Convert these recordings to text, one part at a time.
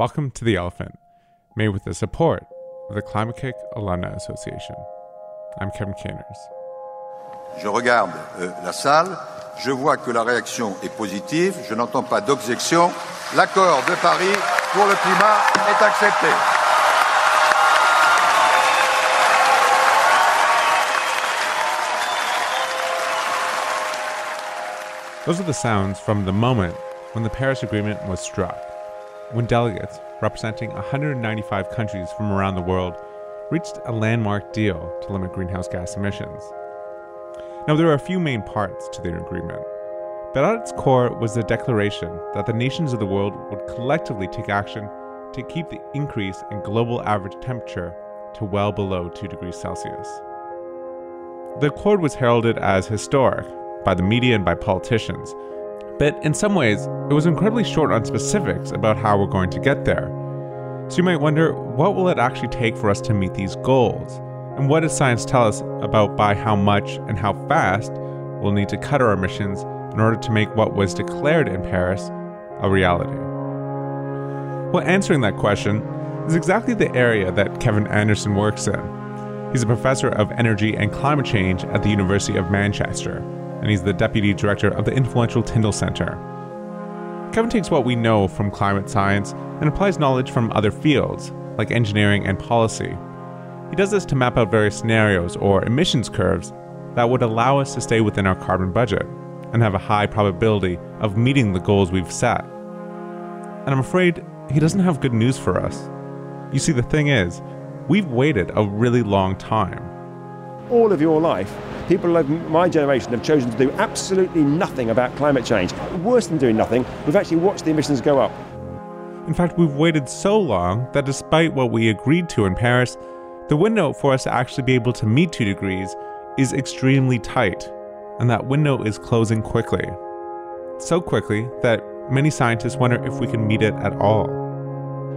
Welcome to The Elephant, made with the support of the Climate-KIC Alumni Association. I'm Kevin Caners. Je regarde euh, la salle, je vois que la réaction est positive, je n'entends pas d'objection. L'accord de Paris pour le climat est accepté. Those are the sounds from the moment when the Paris Agreement was struck, when delegates representing 195 countries from around the world reached a landmark deal to limit greenhouse gas emissions. Now, there are a few main parts to the agreement, but at its core was the declaration that the nations of the world would collectively take action to keep the increase in global average temperature to well below 2 degrees Celsius. The accord was heralded as historic by the media and by politicians, but in some ways, it was incredibly short on specifics about how we're going to get there. So you might wonder what will it actually take for us to meet these goals? And what does science tell us about by how much and how fast we'll need to cut our emissions in order to make what was declared in Paris a reality? Well, answering that question is exactly the area that Kevin Anderson works in. He's a professor of energy and climate change at the University of Manchester, and he's the deputy director of the influential Tyndall Center. Kevin takes what we know from climate science and applies knowledge from other fields, like engineering and policy. He does this to map out various scenarios or emissions curves that would allow us to stay within our carbon budget and have a high probability of meeting the goals we've set. And I'm afraid he doesn't have good news for us. You see, the thing is, we've waited a really long time. All of your life, people of my generation have chosen to do absolutely nothing about climate change. Worse than doing nothing, we've actually watched the emissions go up. In fact, we've waited so long that despite what we agreed to in Paris, the window for us to actually be able to meet 2 degrees is extremely tight, and that window is closing quickly. So quickly that many scientists wonder if we can meet it at all.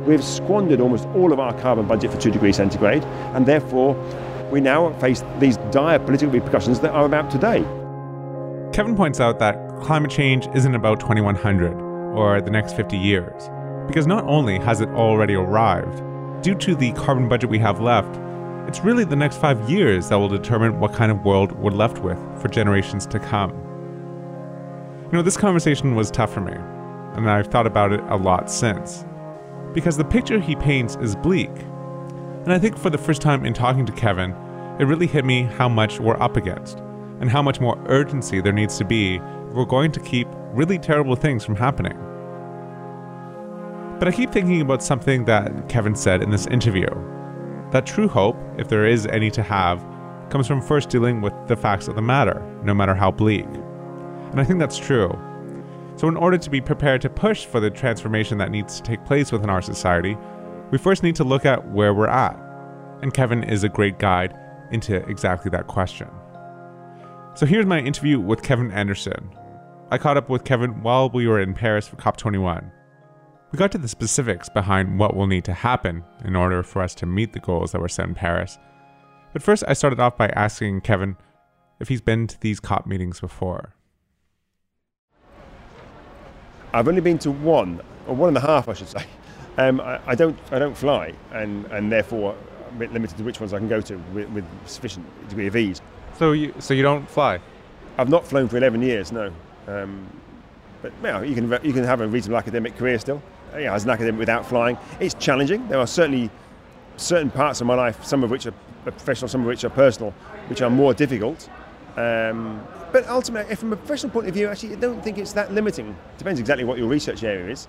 We've squandered almost all of our carbon budget for 2 degrees centigrade, and therefore we now face these dire political repercussions that are about today. Kevin points out that climate change isn't about 2100 or the next 50 years, because not only has it already arrived, due to the carbon budget we have left, it's really the next five years that will determine what kind of world we're left with for generations to come. You know, this conversation was tough for me, and I've thought about it a lot since. Because the picture he paints is bleak. And I think for the first time in talking to Kevin, it really hit me how much we're up against, and how much more urgency there needs to be if we're going to keep really terrible things from happening. But I keep thinking about something that Kevin said in this interview that true hope, if there is any to have, comes from first dealing with the facts of the matter, no matter how bleak. And I think that's true. So, in order to be prepared to push for the transformation that needs to take place within our society, we first need to look at where we're at. And Kevin is a great guide into exactly that question. So, here's my interview with Kevin Anderson. I caught up with Kevin while we were in Paris for COP21. We got to the specifics behind what will need to happen in order for us to meet the goals that were set in Paris. But first, I started off by asking Kevin if he's been to these COP meetings before. I've only been to one, or one and a half, I should say. Um, I, I, don't, I don't fly, and, and therefore I'm a bit limited to which ones I can go to with, with sufficient degree of ease. So you, so you don't fly? I've not flown for 11 years, no. Um, but you, know, you can you can have a reasonable academic career still. You know, as an academic without flying, it's challenging. There are certainly certain parts of my life, some of which are professional, some of which are personal, which are more difficult. Um, but ultimately, from a professional point of view, actually, I don't think it's that limiting. Depends exactly what your research area is.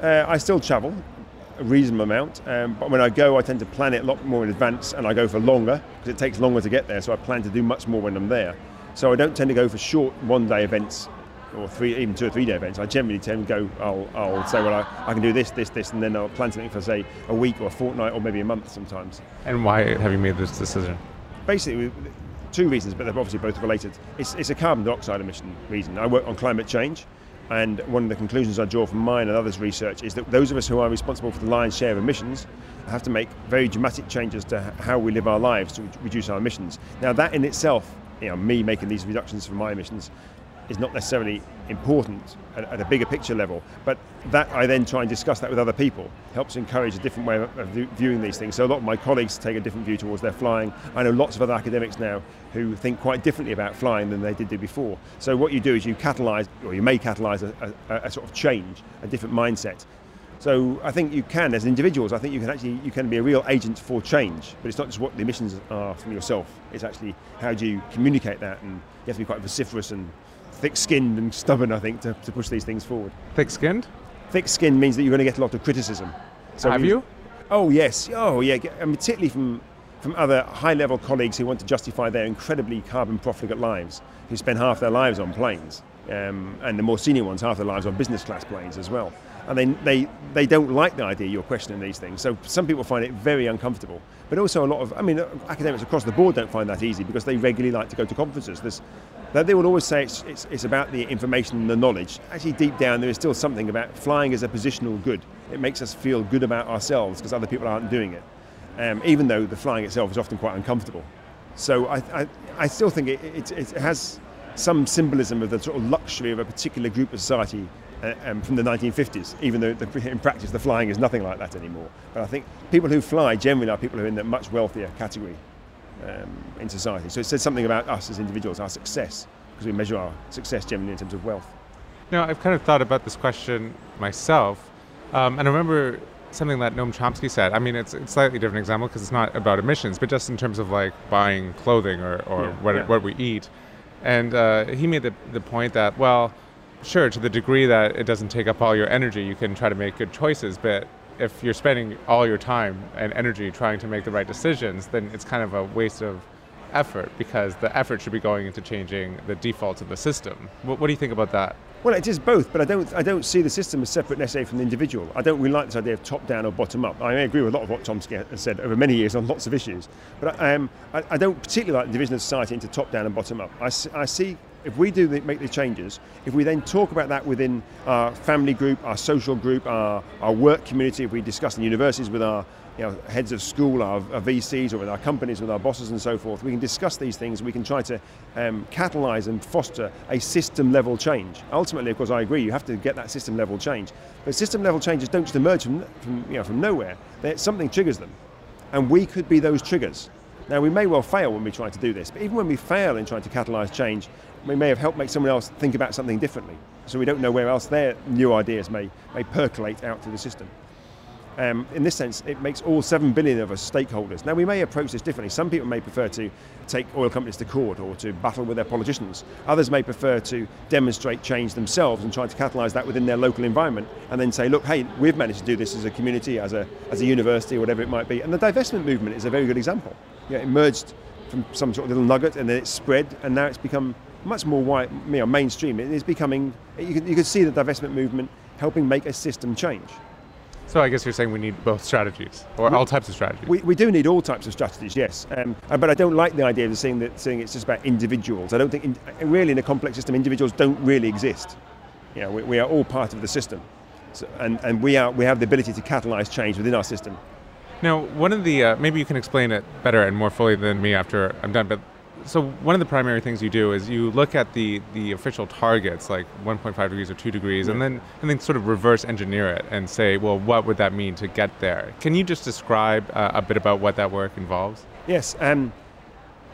Uh, I still travel a reasonable amount, um, but when I go, I tend to plan it a lot more in advance, and I go for longer because it takes longer to get there. So I plan to do much more when I'm there. So I don't tend to go for short one-day events or three, even two or three day events, I generally tend to go, I'll, I'll say, well, I, I can do this, this, this, and then I'll plan something for, say, a week or a fortnight or maybe a month sometimes. And why have you made this decision? Basically, two reasons, but they're obviously both related. It's, it's a carbon dioxide emission reason. I work on climate change, and one of the conclusions I draw from mine and others' research is that those of us who are responsible for the lion's share of emissions have to make very dramatic changes to how we live our lives to reduce our emissions. Now, that in itself, you know, me making these reductions for my emissions, is not necessarily important at, at, a bigger picture level. But that I then try and discuss that with other people helps encourage a different way of, of viewing these things. So a lot of my colleagues take a different view towards their flying. I know lots of other academics now who think quite differently about flying than they did do before. So what you do is you catalyse, or you may catalyse a, a, a sort of change, a different mindset. So I think you can, as individuals, I think you can actually you can be a real agent for change. But it's not just what the emissions are from yourself. It's actually how do you communicate that, and you have to be quite vociferous and thick-skinned and stubborn, I think, to, to push these things forward. Thick-skinned? Thick-skinned means that you're going to get a lot of criticism. So Have you? Oh yes. Oh yeah. Mean, particularly from from other high-level colleagues who want to justify their incredibly carbon profligate lives, who spend half their lives on planes, um, and the more senior ones half their lives on business class planes as well. And they, they, they don't like the idea you're questioning these things. So some people find it very uncomfortable. But also a lot of, I mean, academics across the board don't find that easy because they regularly like to go to conferences. There's, they will always say it's, it's, it's about the information and the knowledge. Actually, deep down, there is still something about flying as a positional good. It makes us feel good about ourselves because other people aren't doing it, um, even though the flying itself is often quite uncomfortable. So I, I, I still think it, it, it, has some symbolism of the sort of luxury of a particular group of society uh, um, from the 1950s, even though the, in practice the flying is nothing like that anymore. But I think people who fly generally are people who are in the much wealthier category um, in society. So it says something about us as individuals, our success, because we measure our success generally in terms of wealth. Now, I've kind of thought about this question myself, um, and I remember something that Noam Chomsky said. I mean, it's a slightly different example because it's not about emissions, but just in terms of like buying clothing or, or yeah, what, yeah. what we eat. And uh, he made the, the point that, well, sure, to the degree that it doesn't take up all your energy, you can try to make good choices, but if you're spending all your time and energy trying to make the right decisions, then it's kind of a waste of effort because the effort should be going into changing the defaults of the system. What, what, do you think about that? Well, it is both, but I don't, I don't see the system as separate necessarily from the individual. I don't really like this idea of top down or bottom up. I agree with a lot of what Chomsky has said over many years on lots of issues, but um, I, I, don't particularly like the division of society into top down and bottom up. I, I see if we do make the changes, if we then talk about that within our family group, our social group, our, our work community, if we discuss in universities with our you know, heads of school, our, our, VCs, or with our companies, with our bosses and so forth, we can discuss these things. We can try to um, catalyse and foster a system level change. Ultimately, of course, I agree, you have to get that system level change. But system level changes don't just emerge from, from, you know, from nowhere, They're, something triggers them. And we could be those triggers. Now, we may well fail when we try to do this, but even when we fail in trying to catalyse change, we may have helped make someone else think about something differently. So we don't know where else their new ideas may, may percolate out through the system. Um, in this sense, it makes all 7 billion of us stakeholders. Now, we may approach this differently. Some people may prefer to take oil companies to court or to battle with their politicians. Others may prefer to demonstrate change themselves and try to catalyse that within their local environment and then say, look, hey, we've managed to do this as a community, as a, as a university, or whatever it might be. And the divestment movement is a very good example. It emerged from some sort of little nugget and then it spread and now it's become much more wide, you know, mainstream. It is becoming, you can, you can see the divestment movement helping make a system change. So I guess you're saying we need both strategies, or we, all types of strategies. We, we do need all types of strategies, yes. Um, uh, but I don't like the idea of saying that saying it's just about individuals. I don't think, in, uh, really, in a complex system, individuals don't really exist. You know, we, we are all part of the system, so, and and we are we have the ability to catalyse change within our system. Now, one of the uh, maybe you can explain it better and more fully than me after I'm done, but so one of the primary things you do is you look at the the official targets like 1.5 degrees or 2 degrees yeah. and then and then sort of reverse engineer it and say well what would that mean to get there can you just describe uh, a bit about what that work involves yes um,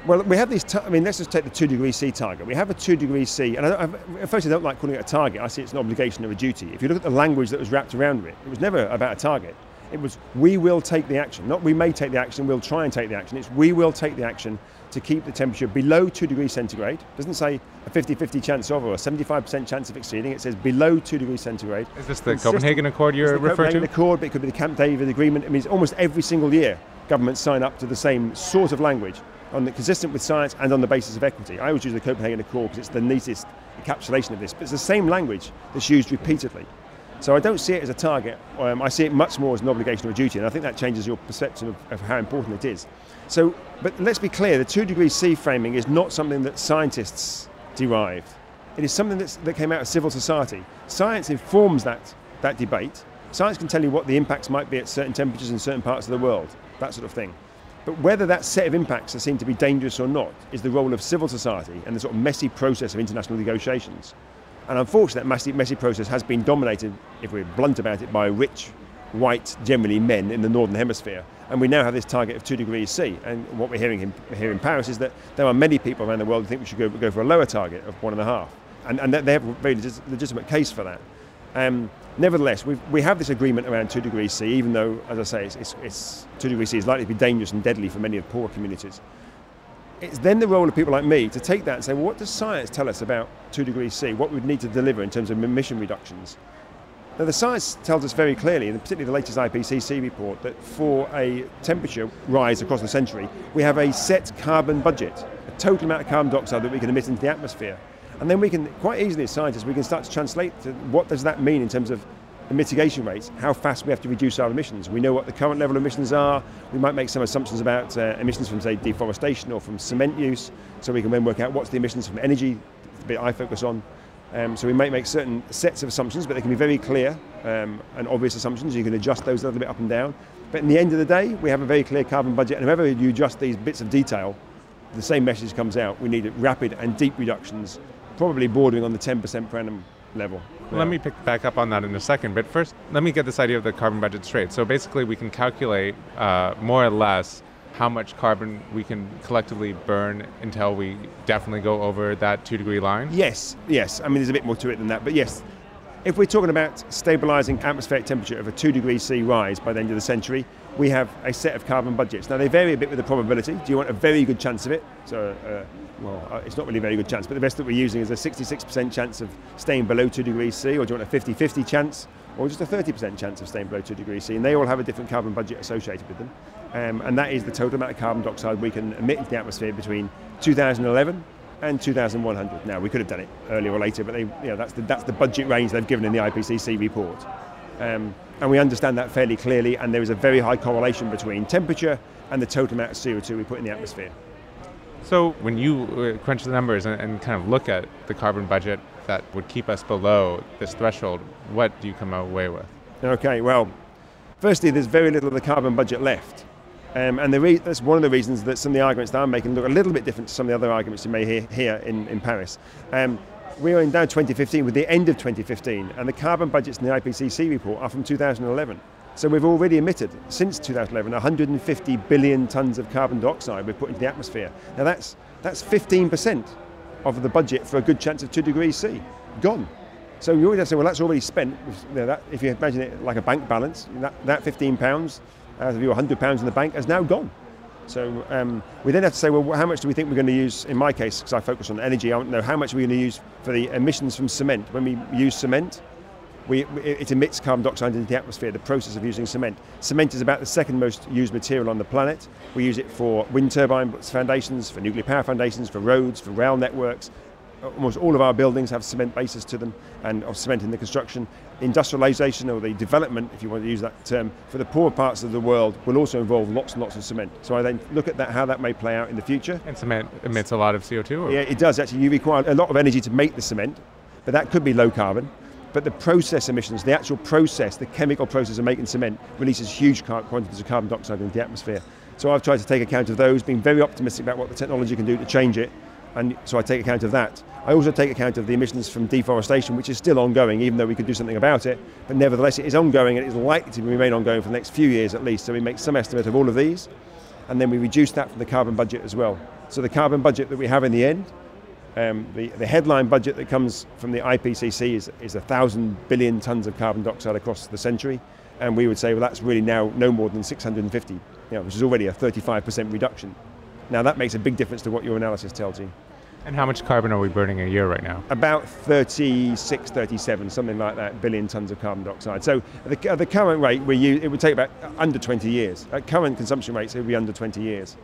well, we have these. T- I mean, let's just take the two degree C target. We have a two degree C, and I, I, first I don't like calling it a target. I see it's an obligation or a duty. If you look at the language that was wrapped around it, it was never about a target. It was we will take the action, not we may take the action. We'll try and take the action. It's we will take the action to keep the temperature below 2 degrees centigrade. It doesn't say a 50-50 chance of or a 75% chance of exceeding. It says below 2 degrees centigrade. Is this the Copenhagen Accord you're referring Copenhagen to? Accord, but it could be the Camp David Agreement. It means almost every single year governments sign up to the same sort of language on the, consistent with science and on the basis of equity. I always use the Copenhagen Accord because it's the neatest encapsulation of this, but it's the same language that's used repeatedly. So I don't see it as a target. Um, I see it much more as an obligation or a duty, and I think that changes your perception of, of how important it is. So, but let's be clear: the two degree C framing is not something that scientists derived. It is something that came out of civil society. Science informs that that debate. Science can tell you what the impacts might be at certain temperatures in certain parts of the world, that sort of thing. But whether that set of impacts are seen to be dangerous or not is the role of civil society and the sort of messy process of international negotiations. And unfortunately, that messy, messy process has been dominated, if we're blunt about it, by rich, white, generally men in the northern hemisphere. And we now have this target of two degrees C. And what we're hearing in, here in Paris is that there are many people around the world who think we should go, go for a lower target of one and a half. And, and they have a very legitimate case for that. Um, nevertheless, we have this agreement around two degrees C, even though, as I say, it's, it's, it's two degrees C is likely to be dangerous and deadly for many of the poorer communities. It's then the role of people like me to take that and say, well, what does science tell us about two degrees C? What we would need to deliver in terms of emission reductions? Now, the science tells us very clearly, and particularly the latest IPCC report, that for a temperature rise across the century, we have a set carbon budget, a total amount of carbon dioxide that we can emit into the atmosphere. And then we can, quite easily as scientists, we can start to translate to what does that mean in terms of mitigation rates, how fast we have to reduce our emissions. We know what the current level of emissions are. We might make some assumptions about uh, emissions from, say, deforestation or from cement use, so we can then work out what's the emissions from energy, the bit I focus on. Um, so we might make certain sets of assumptions, but they can be very clear um, and obvious assumptions. You can adjust those a little bit up and down. But in the end of the day, we have a very clear carbon budget, and whenever you adjust these bits of detail, the same message comes out. We need rapid and deep reductions probably bordering on the 10% per annum level. Yeah. Let me pick back up on that in a second, but first, let me get this idea of the carbon budget straight. So basically, we can calculate uh, more or less how much carbon we can collectively burn until we definitely go over that two degree line? Yes, yes. I mean, there's a bit more to it than that, but yes. If we're talking about stabilizing atmospheric temperature of a two degree C rise by the end of the century, we have a set of carbon budgets. Now, they vary a bit with the probability. Do you want a very good chance of it? So, uh, well, uh, it's not really a very good chance, but the best that we're using is a 66% chance of staying below 2 degrees C, or do you want a 50 50 chance, or just a 30% chance of staying below 2 degrees C? And they all have a different carbon budget associated with them. Um, and that is the total amount of carbon dioxide we can emit into the atmosphere between 2011 and 2100. Now, we could have done it earlier or later, but they, you know, that's, the, that's the budget range they've given in the IPCC report. Um, and we understand that fairly clearly, and there is a very high correlation between temperature and the total amount of CO2 we put in the atmosphere. So when you uh, crunch the numbers and, and, kind of look at the carbon budget that would keep us below this threshold, what do you come away with? Okay, well, firstly, there's very little of the carbon budget left. Um, and re- that's one of the reasons that some of the arguments that I'm making look a little bit different to some of the other arguments you may hear here in, in Paris. Um, we are in now 2015 with the end of 2015, and the carbon budgets in the IPCC report are from 2011. So we've already emitted, since 2011, 150 billion tonnes of carbon dioxide we've put into the atmosphere. Now that's, that's 15% of the budget for a good chance of 2 degrees C. Gone. So you always have to say, well, that's already spent. You know, that, if you imagine it like a bank balance, that, that 15 pounds out of your 100 pounds in the bank has now gone. So um, we then have to say, well, how much do we think we're going to use? In my case, because I focus on energy, I don't know how much we're going to use for the emissions from cement. When we use cement, we, it emits carbon dioxide into the atmosphere, the process of using cement. Cement is about the second most used material on the planet. We use it for wind turbine foundations, for nuclear power foundations, for roads, for rail networks. Almost all of our buildings have cement bases to them and of cement in the construction. Industrialization or the development, if you want to use that term, for the poor parts of the world will also involve lots and lots of cement. So I then look at that, how that may play out in the future. And cement emits a lot of CO2? Or? Yeah, it does actually. You require a lot of energy to make the cement, but that could be low carbon. But the process emissions, the actual process, the chemical process of making cement, releases huge quantities of carbon dioxide into the atmosphere. So I've tried to take account of those, being very optimistic about what the technology can do to change it. And so I take account of that. I also take account of the emissions from deforestation, which is still ongoing, even though we could do something about it. But nevertheless, it is ongoing and it is likely to remain ongoing for the next few years at least. So we make some estimate of all of these, and then we reduce that from the carbon budget as well. So the carbon budget that we have in the end um, the, the, headline budget that comes from the IPCC is, is 1,000 billion tonnes of carbon dioxide across the century. And we would say, well, that's really now no more than 650, you know, which is already a 35% reduction. Now, that makes a big difference to what your analysis tells you. And how much carbon are we burning a year right now? About 36, 37, something like that, billion tonnes of carbon dioxide. So at the, at the current rate, we use, it would take about under 20 years. At current consumption rates, it would be under 20 years.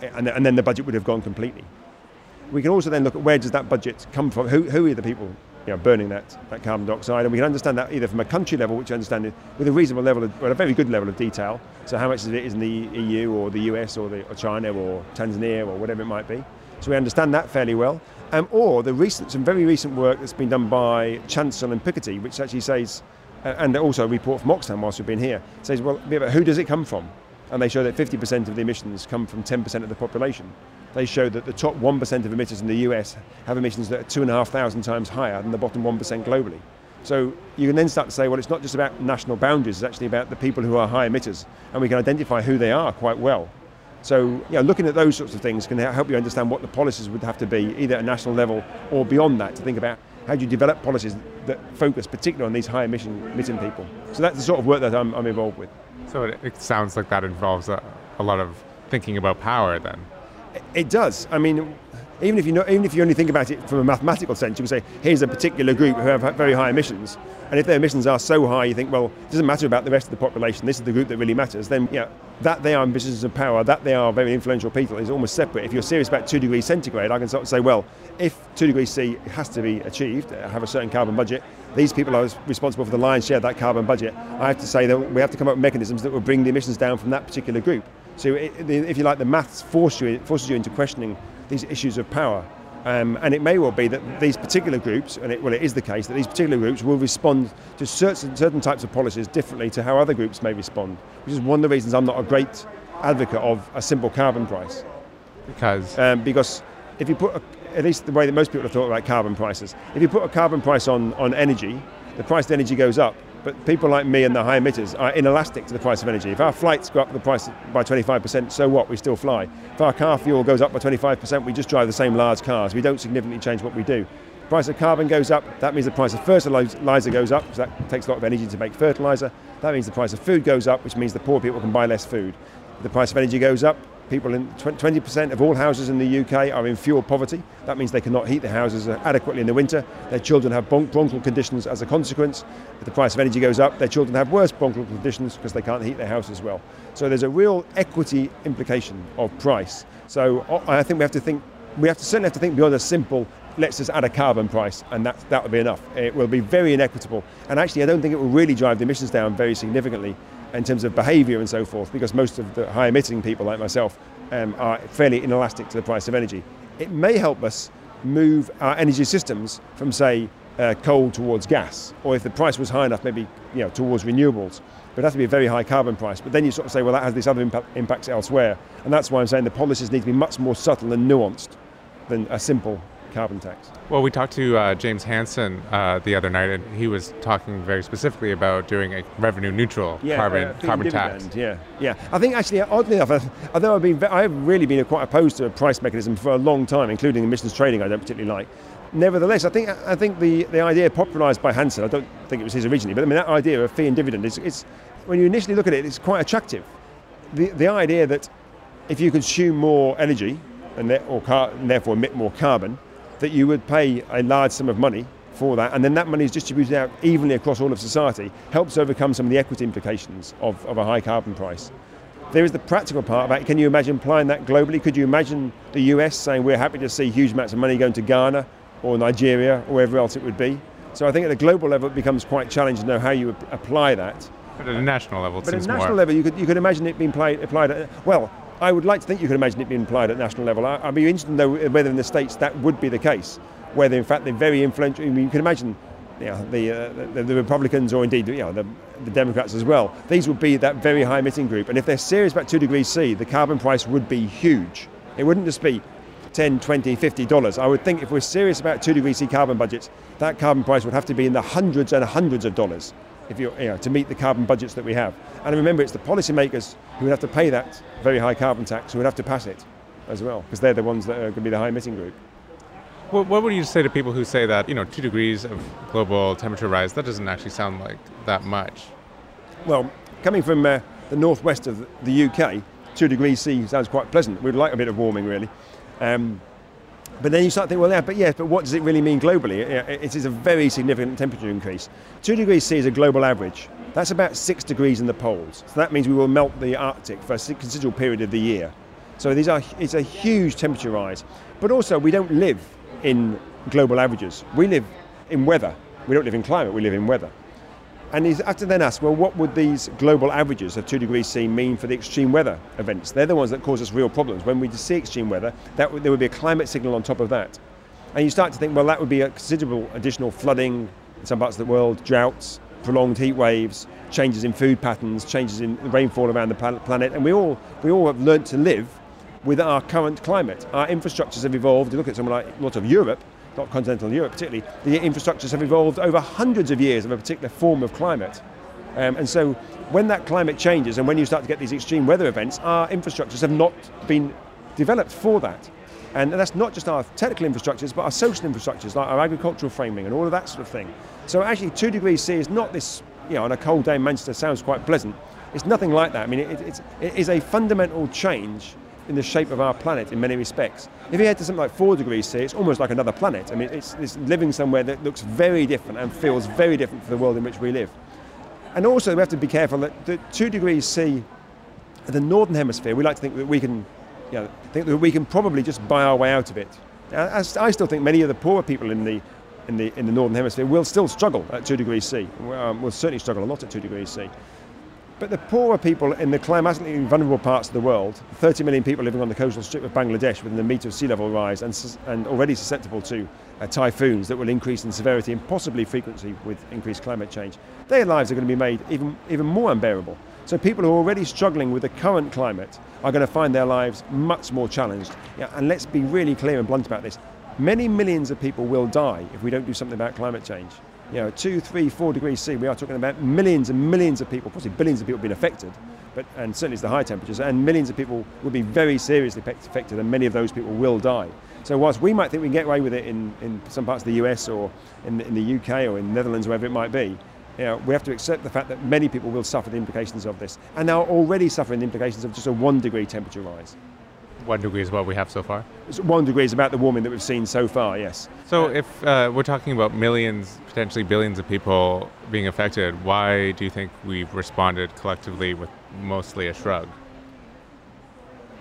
And, and then the budget would have gone completely. We can also then look at where does that budget come from? Who, who are the people you know, burning that, that carbon dioxide? And we can understand that either from a country level, which I understand with a reasonable level, of, well, a very good level of detail. So how much of it is in the EU or the US or, the, or China or Tanzania or whatever it might be. So we understand that fairly well. Um, or the recent, some very recent work that's been done by Chancel and Piketty, which actually says, uh, and also a report from Oxfam whilst we've been here, says, well, who does it come from? and they show that 50% of the emissions come from 10% of the population. They show that the top 1% of emitters in the US have emissions that are 2,500 times higher than the bottom 1% globally. So you can then start to say, well, it's not just about national boundaries, it's actually about the people who are high emitters, and we can identify who they are quite well. So you know, looking at those sorts of things can help you understand what the policies would have to be, either at a national level or beyond that, to think about how do you develop policies that focus particularly on these high emission emitting people. So that's the sort of work that I'm, I'm involved with. So it, it, sounds like that involves a, a lot of thinking about power then. It does. I mean, even if you know, even if you only think about it from a mathematical sense, you can say here's a particular group who have very high emissions, and if their emissions are so high, you think, well, it doesn't matter about the rest of the population. This is the group that really matters. Then, yeah, that they are businesses of power, that they are very influential people, is almost separate. If you're serious about two degrees centigrade, I can sort of say, well, if two degrees C has to be achieved, uh, have a certain carbon budget, these people are responsible for the lion's share of that carbon budget. I have to say that we have to come up with mechanisms that will bring the emissions down from that particular group. So, if you like, the maths force you, forces you into questioning these issues of power. Um, and it may well be that these particular groups, and it, well, it is the case that these particular groups will respond to certain, certain types of policies differently to how other groups may respond, which is one of the reasons I'm not a great advocate of a simple carbon price. Because? Um, because if you put, a, at least the way that most people have thought about carbon prices, if you put a carbon price on, on energy, the price of energy goes up, but people like me and the high emitters are inelastic to the price of energy. If our flights go up the price by 25%, so what? We still fly. If our car fuel goes up by 25%, we just drive the same large cars. We don't significantly change what we do. The price of carbon goes up, that means the price of fertilizer goes up, because that takes a lot of energy to make fertilizer. That means the price of food goes up, which means the poor people can buy less food. The price of energy goes up, People in 20% of all houses in the UK are in fuel poverty. That means they cannot heat their houses uh, adequately in the winter. Their children have bronchial conditions as a consequence. If the price of energy goes up, their children have worse bronchial conditions because they can't heat their house as well. So there's a real equity implication of price. So I think we have to think, we have to certainly have to think beyond a simple let's just add a carbon price and that, that will be enough. It will be very inequitable. And actually, I don't think it will really drive the emissions down very significantly in terms of behaviour and so forth, because most of the high emitting people like myself um, are fairly inelastic to the price of energy. It may help us move our energy systems from, say, uh, coal towards gas, or if the price was high enough, maybe you know towards renewables. But it has to be a very high carbon price. But then you sort of say, well, that has these other impact, impacts elsewhere, and that's why I'm saying the policies need to be much more subtle and nuanced than a simple carbon tax. Well, we talked to uh, James Hansen uh, the other night, and he was talking very specifically about doing a revenue neutral yeah, carbon uh, carbon tax. Yeah, yeah. I think actually, oddly enough, although I've been, I've really been quite opposed to a price mechanism for a long time, including emissions trading. I don't particularly like. Nevertheless, I think I think the, the idea popularised by Hansen, I don't think it was his originally, but I mean that idea of fee and dividend is it's when you initially look at it, it's quite attractive. The the idea that if you consume more energy and, or car, and therefore emit more carbon, that you would pay a large sum of money for that, and then that money is distributed out evenly across all of society, helps overcome some of the equity implications of, of a high carbon price. There is the practical part about can you imagine applying that globally? Could you imagine the US saying we're happy to see huge amounts of money going to Ghana or Nigeria or wherever else it would be? So I think at a global level it becomes quite challenging to know how you apply that. But at a national level, but at a national more. level, you could you could imagine it being applied. applied at, well, I would like to think you could imagine it being applied at national level. I, would be interested to know whether in the states that would be the case, whether in fact they're very influential. I mean, you can imagine you know, the, uh, the, the Republicans or indeed you know, the, the Democrats as well. These would be that very high emitting group, and if they're serious about two degrees C, the carbon price would be huge. It wouldn't just be 10, 20, 50 dollars. I would think if we're serious about two degrees C carbon budgets, that carbon price would have to be in the hundreds and hundreds of dollars if you you know, to meet the carbon budgets that we have. And remember, it's the policymakers who would have to pay that very high carbon tax who would have to pass it as well, because they're the ones that are going to be the high emitting group. Well, what would you say to people who say that you know two degrees of global temperature rise that doesn't actually sound like that much? Well, coming from uh, the northwest of the UK, two degrees C sounds quite pleasant. We'd like a bit of warming, really. Um, but then you start thinking, well, yeah, but yes, but what does it really mean globally? It is a very significant temperature increase. Two degrees C is a global average. That's about six degrees in the poles. So that means we will melt the Arctic for a considerable period of the year. So these are, it's a huge temperature rise. But also, we don't live in global averages. We live in weather. We don't live in climate, we live in weather. And he's to then ask, well, what would these global averages of 2 degrees C mean for the extreme weather events? They're the ones that cause us real problems. When we see extreme weather, that there would be a climate signal on top of that. And you start to think, well, that would be a considerable additional flooding in some parts of the world, droughts, prolonged heat waves, changes in food patterns, changes in rainfall around the planet, and we all we all have learnt to live with our current climate. Our infrastructures have evolved. You look at something like a lot of Europe, not continental Europe particularly, the infrastructures have evolved over hundreds of years of a particular form of climate. Um, and so when that climate changes and when you start to get these extreme weather events, our infrastructures have not been developed for that. And that's not just our technical infrastructures, but our social infrastructures, like our agricultural framing and all of that sort of thing. So actually, two degrees C is not this, you know, on a cold day in Manchester sounds quite pleasant. It's nothing like that. I mean, it, it's, it is a fundamental change in the shape of our planet in many respects. If you head to something like four degrees C, it's almost like another planet. I mean, it's, it's living somewhere that looks very different and feels very different from the world in which we live. And also, we have to be careful that the two degrees C, the northern hemisphere, we like to think that we can you know, think that we can probably just buy our way out of it. I, I still think many of the poorer people in the in the in the northern hemisphere will still struggle at two degrees C. Um, will certainly struggle a lot at two degrees C. But the poorer people in the climatically vulnerable parts of the world, 30 million people living on the coastal strip of Bangladesh within the metre of sea level rise and, and already susceptible to uh, typhoons that will increase in severity and possibly frequency with increased climate change, their lives are going to be made even, even more unbearable. So people who are already struggling with the current climate are going to find their lives much more challenged. Yeah, and let's be really clear and blunt about this. Many millions of people will die if we don't do something about climate change. You know, two, three, four degrees C, we are talking about millions and millions of people, possibly billions of people being affected, but, and certainly it's the high temperatures, and millions of people will be very seriously affected, and many of those people will die. So whilst we might think we can get away with it in, in some parts of the US or in, in the UK or in the Netherlands, wherever it might be, you know, we have to accept the fact that many people will suffer the implications of this, and they are already suffering the implications of just a one degree temperature rise. One degree is what we have so far. One degree is about the warming that we've seen so far. Yes. So, if uh, we're talking about millions, potentially billions of people being affected, why do you think we've responded collectively with mostly a shrug?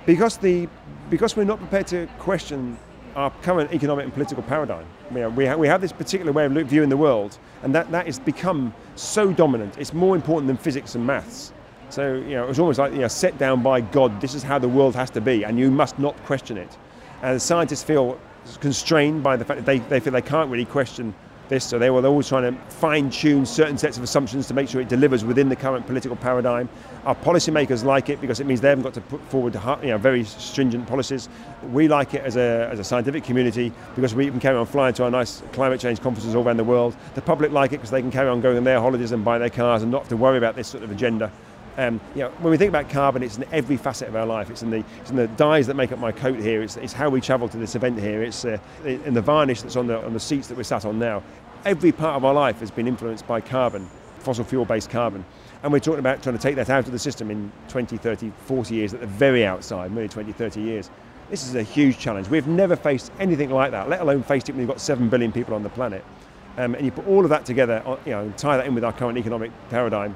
Because the because we're not prepared to question our current economic and political paradigm. We have, we, have, we have this particular way of viewing the world, and that, that has become so dominant. It's more important than physics and maths. So, you know, it's almost like, you know, set down by God, this is how the world has to be, and you must not question it. And scientists feel constrained by the fact that they, they feel they can't really question this, so they were always trying to fine tune certain sets of assumptions to make sure it delivers within the current political paradigm. Our policymakers like it because it means they haven't got to put forward you know, very stringent policies. We like it as a, as a scientific community because we can carry on flying to our nice climate change conferences all around the world. The public like it because they can carry on going on their holidays and buy their cars and not have to worry about this sort of agenda. Um, you know, when we think about carbon, it's in every facet of our life. It's in the, it's in the dyes that make up my coat here. It's, it's how we travel to this event here. It's uh, in the varnish that's on the, on the seats that we're sat on now. Every part of our life has been influenced by carbon, fossil fuel-based carbon. And we're talking about trying to take that out of the system in 20, 30, 40 years at the very outside, maybe 20, 30 years. This is a huge challenge. We've never faced anything like that, let alone faced it when you've got 7 billion people on the planet. Um, and you put all of that together, uh, you know, tie that in with our current economic paradigm,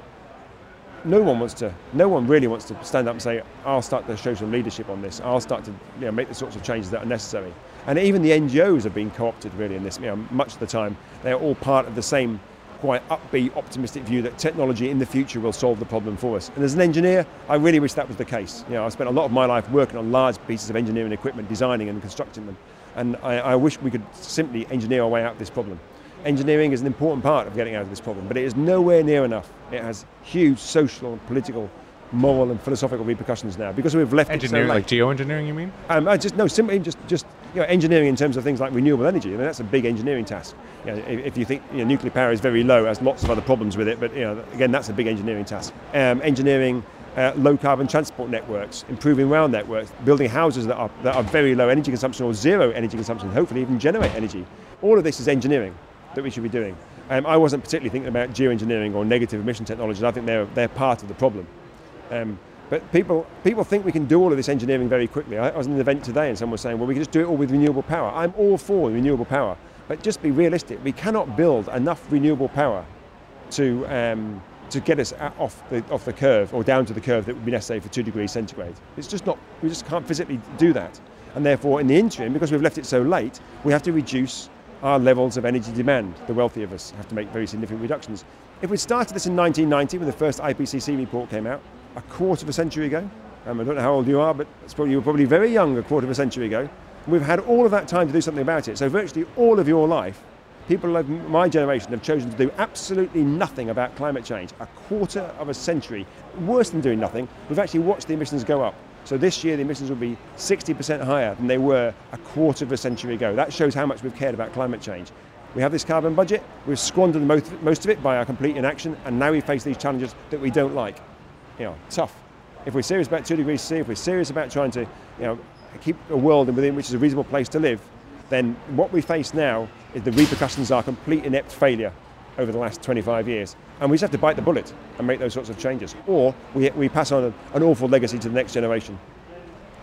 no one wants to, no one really wants to stand up and say, I'll start to show some leadership on this. I'll start to you know, make the sorts of changes that are necessary. And even the NGOs have been co-opted really in this. You know, much of the time, they are all part of the same quite upbeat, optimistic view that technology in the future will solve the problem for us. And as an engineer, I really wish that was the case. You know, I spent a lot of my life working on large pieces of engineering equipment, designing and constructing them. And I, I wish we could simply engineer our way out of this problem. Engineering is an important part of getting out of this problem, but it is nowhere near enough. It has huge social, political, moral, and philosophical repercussions now because we've left engineering, it so like geoengineering. You mean? Um, I just no, simply just just you know, engineering in terms of things like renewable energy. I mean, that's a big engineering task. You know, if, if, you think you know, nuclear power is very low, has lots of other problems with it, but you know, again, that's a big engineering task. Um, engineering. Uh, low carbon transport networks, improving rail networks, building houses that are, that are very low energy consumption or zero energy consumption, hopefully even generate energy. All of this is engineering that we should be doing. Um, I wasn't particularly thinking about geoengineering or negative emission technologies. I think they're, they're part of the problem. Um, but people, people think we can do all of this engineering very quickly. I, I was in an event today and someone was saying, well, we can just do it all with renewable power. I'm all for renewable power, but just be realistic. We cannot build enough renewable power to, um, to get us off the, off the curve or down to the curve that would be necessary for two degrees centigrade. It's just not, we just can't physically do that. And therefore, in the interim, because we've left it so late, we have to reduce our levels of energy demand. The wealthy of us have to make very significant reductions. If we started this in 1990 when the first IPCC report came out, a quarter of a century ago, um, I don't know how old you are, but probably, you were probably very young a quarter of a century ago, we've had all of that time to do something about it. So virtually all of your life people of my generation have chosen to do absolutely nothing about climate change. A quarter of a century, worse than doing nothing, we've actually watched the emissions go up. So this year the emissions will be 60% higher than they were a quarter of a century ago. That shows how much we've cared about climate change. We have this carbon budget, we've squandered most, of it by our complete inaction, and now we face these challenges that we don't like. You know, tough. If we're serious about two degrees C, if we're serious about trying to, you know, keep a world within which is a reasonable place to live, then what we face now is the repercussions are complete inept failure over the last 25 years. And we just have to bite the bullet and make those sorts of changes. Or we, we pass on an awful legacy to the next generation.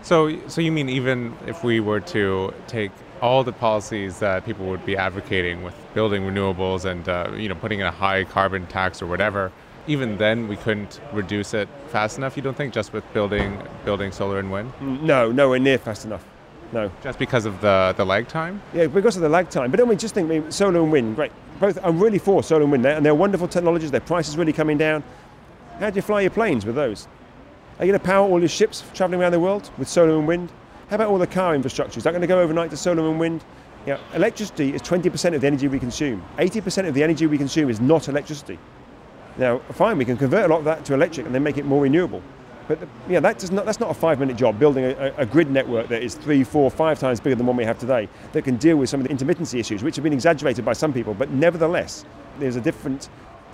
So, so you mean even if we were to take all the policies that people would be advocating with building renewables and uh, you know putting in a high carbon tax or whatever, even then we couldn't reduce it fast enough. You don't think just with building building solar and wind? No, nowhere near fast enough. No. Just because of the, the lag time? Yeah, because of the lag time. But I mean, just think, I mean, solar and wind, great. Both, I'm really for solar and wind, and they're wonderful technologies. Their price is really coming down. How do you fly your planes with those? Are you going to power all your ships traveling around the world with solar and wind? How about all the car infrastructure? Is that going to go overnight to solar and wind? Yeah, electricity is 20% of the energy we consume. 80% of the energy we consume is not electricity. Now, fine, we can convert a lot of that to electric and then make it more renewable. But the, yeah, that does not, that's not a five-minute job, building a, a, grid network that is three, four, five times bigger than one we have today, that can deal with some of the intermittency issues, which have been exaggerated by some people, but nevertheless, there's a different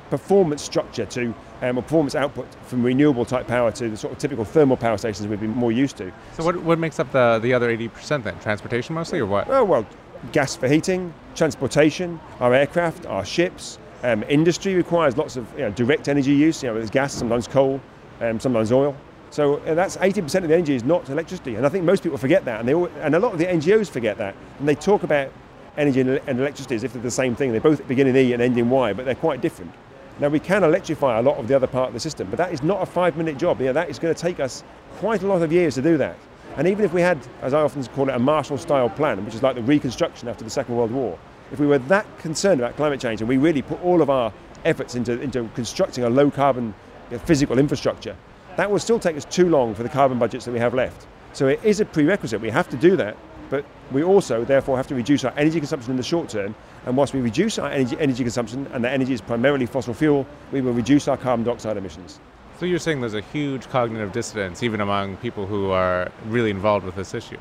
performance structure to um, a performance output from renewable type power to the sort of typical thermal power stations we've been more used to. So what, what makes up the, the other 80% then? Transportation mostly or what? Oh, well, gas for heating, transportation, our aircraft, our ships. Um, industry requires lots of you know, direct energy use, you know, there's gas, sometimes coal, um, sometimes oil. So that's 80% of the energy is not electricity. And I think most people forget that. And, they and a lot of the NGOs forget that. And they talk about energy and, electricity as if they're the same thing. They both begin in E and end in Y, but they're quite different. Now, we can electrify a lot of the other part of the system, but that is not a five minute job. You know, that is going to take us quite a lot of years to do that. And even if we had, as I often call it, a Marshall style plan, which is like the reconstruction after the Second World War, if we were that concerned about climate change and we really put all of our efforts into, into constructing a low carbon physical infrastructure, that will still take us too long for the carbon budgets that we have left. So it is a prerequisite. We have to do that, but we also therefore have to reduce our energy consumption in the short term. And whilst we reduce our energy, energy consumption, and that energy is primarily fossil fuel, we will reduce our carbon dioxide emissions. So you're saying there's a huge cognitive dissonance even among people who are really involved with this issue?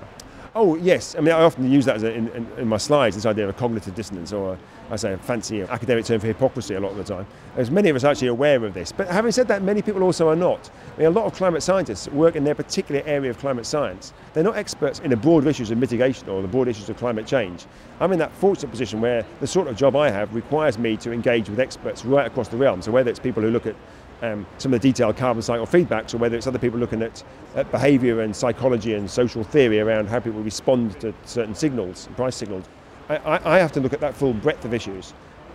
Oh, yes. I mean, I often use that a, in, in, in, my slides, this idea of a cognitive dissonance, or a, I say a fancy academic term for hypocrisy a lot of the time. As many of us are actually aware of this. But having said that, many people also are not. I mean, a lot of climate scientists work in their particular area of climate science. They're not experts in the broad issues of mitigation or the broad issues of climate change. I'm in that fortunate position where the sort of job I have requires me to engage with experts right across the realm. So whether it's people who look at um, some of the detailed carbon cycle feedbacks, or whether it's other people looking at, at behaviour and psychology and social theory around how people respond to certain signals, price signals. I, I, have to look at that full breadth of issues.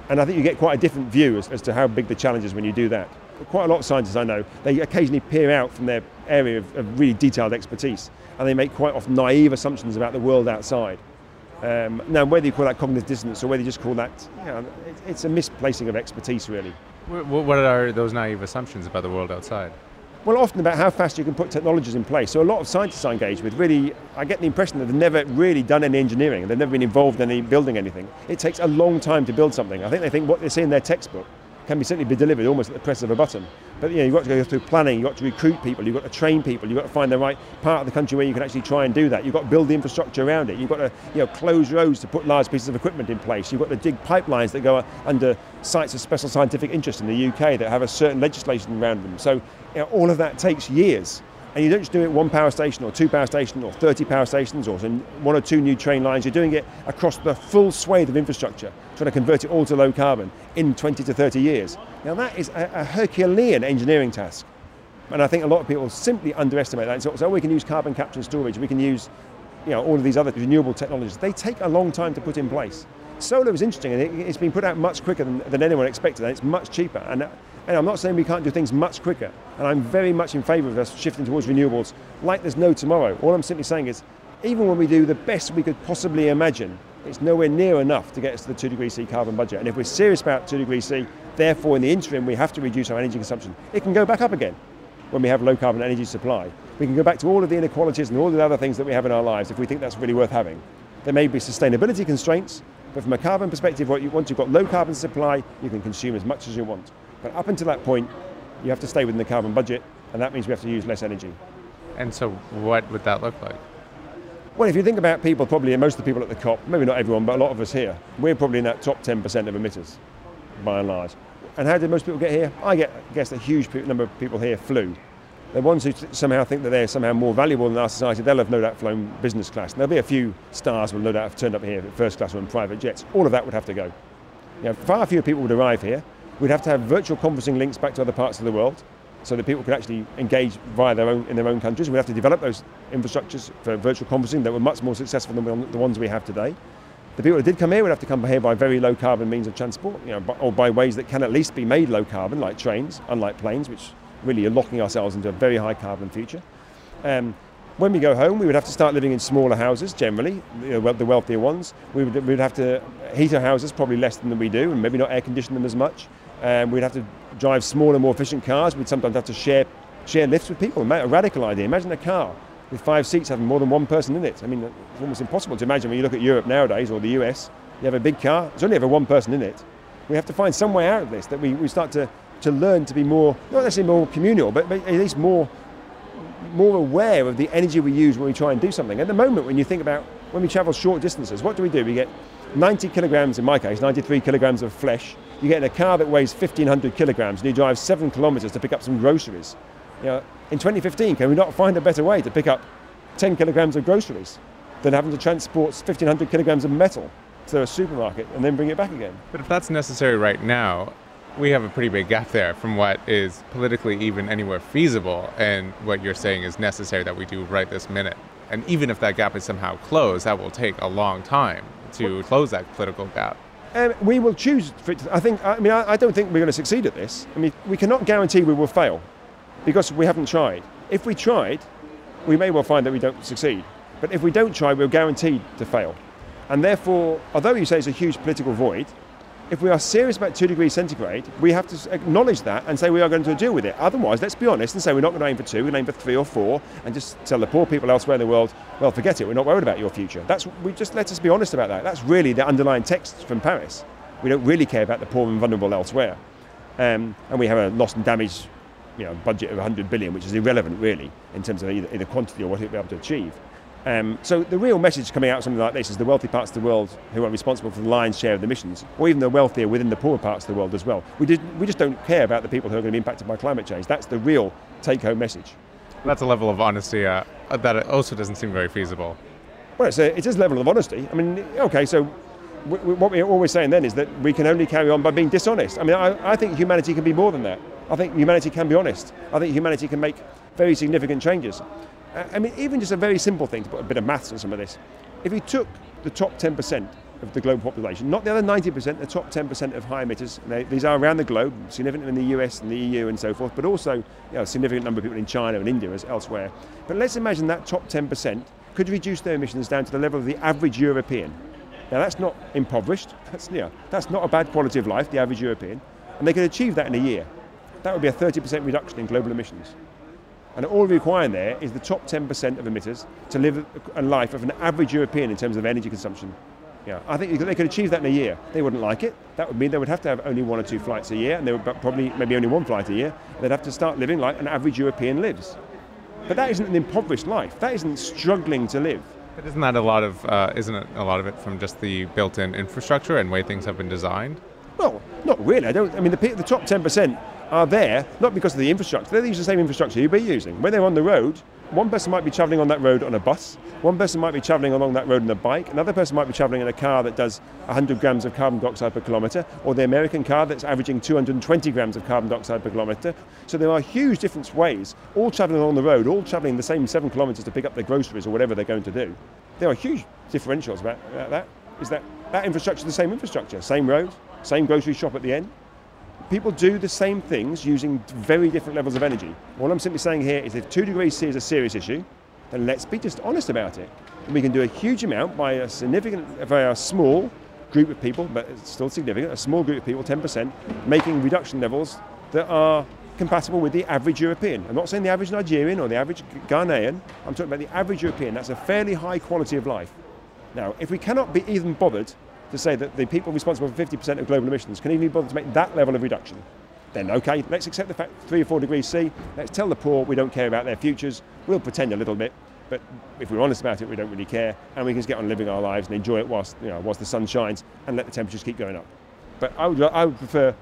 And I think you get quite a different view as, as to how big the challenge is when you do that. Quite a lot of scientists I know, they occasionally peer out from their area of, of really detailed expertise and they make quite often naive assumptions about the world outside. Um, now, whether you call that cognitive dissonance or whether you just call that, you know, it, it's a misplacing of expertise, really. What are those naive assumptions about the world outside? Well, often about how fast you can put technologies in place. So a lot of scientists I engage with really, I get the impression that they've never really done any engineering. They've never been involved in any building anything. It takes a long time to build something. I think they think what they see in their textbook can be simply be delivered almost at the press of a button. But you know, you've got to go through planning, you've got to recruit people, you've got to train people, you've got to find the right part of the country where you can actually try and do that. You've got to build the infrastructure around it. You've got to you know, close roads to put large pieces of equipment in place. You've got to dig pipelines that go under sites of special scientific interest in the UK that have a certain legislation around them. So you know, all of that takes years. And you don't just do it one power station or two power stations or 30 power stations or one or two new train lines. You're doing it across the full swathe of infrastructure, trying to convert it all to low carbon in 20 to 30 years. Now that is a, a Herculean engineering task. And I think a lot of people simply underestimate that. So, so we can use carbon capture and storage, we can use you know, all of these other renewable technologies. They take a long time to put in place. Solar is interesting and it, has been put out much quicker than, than anyone expected and it's much cheaper. And and I'm not saying we can't do things much quicker, and I'm very much in favour of us shifting towards renewables like there's no tomorrow. All I'm simply saying is, even when we do the best we could possibly imagine, it's nowhere near enough to get us to the 2 degrees C carbon budget. And if we're serious about 2 degrees C, therefore in the interim we have to reduce our energy consumption. It can go back up again when we have low carbon energy supply. We can go back to all of the inequalities and all the other things that we have in our lives if we think that's really worth having. There may be sustainability constraints, But from a carbon perspective, once you've got low carbon supply, you can consume as much as you want. But up until that point, you have to stay within the carbon budget, and that means we have to use less energy. And so, what would that look like? Well, if you think about people, probably most of the people at the COP, maybe not everyone, but a lot of us here, we're probably in that top 10% of emitters, by and large. And how did most people get here? I get, guess a huge number of people here flew. The ones who somehow think that they're somehow more valuable than our society, they'll have no doubt flown business class. And there'll be a few stars will no doubt have turned up here first class or in private jets. All of that would have to go. You know, far fewer people would arrive here. We'd have to have virtual conferencing links back to other parts of the world so that people could actually engage via their own in their own countries. We'd have to develop those infrastructures for virtual conferencing that were much more successful than the ones we have today. The people that did come here would have to come here by very low carbon means of transport, you know, or by ways that can at least be made low carbon, like trains, unlike planes, which really are locking ourselves into a very high carbon future. Um, when we go home, we would have to start living in smaller houses generally, the wealthier ones. We would, we would have to heat our houses probably less than we do, and maybe not air condition them as much. Um, we'd have to drive smaller, more efficient cars. We'd sometimes have to share share lifts with people. A radical idea. Imagine a car with five seats having more than one person in it. I mean, it's almost impossible to imagine when you look at Europe nowadays or the US. You have a big car, there's only ever one person in it. We have to find some way out of this that we, we start to, to learn to be more, not necessarily more communal, but, but at least more, more aware of the energy we use when we try and do something. At the moment, when you think about when we travel short distances, what do we do? We get 90 kilograms, in my case, 93 kilograms of flesh you get in a car that weighs 1,500 kilograms and you drive seven kilometres to pick up some groceries. You know, in 2015, can we not find a better way to pick up 10 kilograms of groceries than having to transport 1,500 kilograms of metal to a supermarket and then bring it back again? But if that's necessary right now, we have a pretty big gap there from what is politically even anywhere feasible and what you're saying is necessary that we do right this minute. And even if that gap is somehow closed, that will take a long time to close that political gap. Um, we will choose. I think. I mean, I, I don't think we're going to succeed at this. I mean, we cannot guarantee we will fail because we haven't tried. If we tried, we may well find that we don't succeed. But if we don't try, we're guaranteed to fail. And therefore, although you say it's a huge political void, if we are serious about two degrees centigrade, we have to acknowledge that and say we are going to deal with it. Otherwise, let's be honest and say we're not going to aim for two, we're going to aim for three or four, and just tell the poor people elsewhere in the world, well, forget it, we're not worried about your future. That's we just let us be honest about that. That's really the underlying text from Paris. We don't really care about the poor and vulnerable elsewhere, um, and we have a loss and damage, you know, budget of 100 billion, which is irrelevant really in terms of either, either quantity or what it will be able to achieve. Um, so the real message coming out of something like this is the wealthy parts of the world who are responsible for the lion's share of the emissions, or even the wealthier within the poorer parts of the world as well. We, did, we just don't care about the people who are going to be impacted by climate change. That's the real take-home message. That's a level of honesty uh, that also doesn't seem very feasible. Well, it's a, it is a level of honesty. I mean, okay, so what we're always saying then is that we can only carry on by being dishonest. I mean, I, I think humanity can be more than that. I think humanity can be honest. I think humanity can make very significant changes. I mean, even just a very simple thing to put a bit of maths on some of this. If you took the top 10% of the global population, not the other 90%, the top 10% of high emitters, they, these are around the globe, significant in the US and the EU and so forth, but also you know, a significant number of people in China and India as elsewhere. But let's imagine that top 10% could reduce their emissions down to the level of the average European. Now that's not impoverished, that's, know, that's not a bad quality of life, the average European, and they could achieve that in a year. That would be a 30% reduction in global emissions. And all we require there is the top 10% of emitters to live a life of an average European in terms of energy consumption. Yeah, I think they could achieve that in a year. They wouldn't like it. That would mean they would have to have only one or two flights a year, and they would probably maybe only one flight a year. They'd have to start living like an average European lives. But that isn't an impoverished life. That isn't struggling to live. But isn't that a lot of uh, isn't it a lot of it from just the built-in infrastructure and way things have been designed? Well, not really. I don't. I mean, the, the top ten percent are there not because of the infrastructure. They use the same infrastructure you'll be using. When they're on the road, one person might be travelling on that road on a bus, one person might be travelling along that road on a bike, another person might be travelling in a car that does 100 grams of carbon dioxide per kilometre, or the American car that's averaging 220 grams of carbon dioxide per kilometre. So there are huge different ways, all travelling along the road, all travelling the same seven kilometres to pick up their groceries or whatever they're going to do. There are huge differentials about, about that. Is that that infrastructure the same infrastructure, same road, same grocery shop at the end, people do the same things using very different levels of energy. What I'm simply saying here is if 2 degrees C is a serious issue, then let's be just honest about it. we can do a huge amount by a significant, by a small group of people, but it's still significant, a small group of people, 10%, making reduction levels that are compatible with the average European. I'm not saying the average Nigerian or the average Ghanaian, I'm talking about the average European. That's a fairly high quality of life. Now, if we cannot be even bothered to say that the people responsible for 50% of global emissions can even be bothered to make that level of reduction, then okay, let's accept the fact three or four degrees C. Let's tell the poor we don't care about their futures. We'll pretend a little bit, but if we're honest about it, we don't really care, and we can just get on living our lives and enjoy it whilst you know whilst the sun shines, and let the temperatures keep going up. But I would I would prefer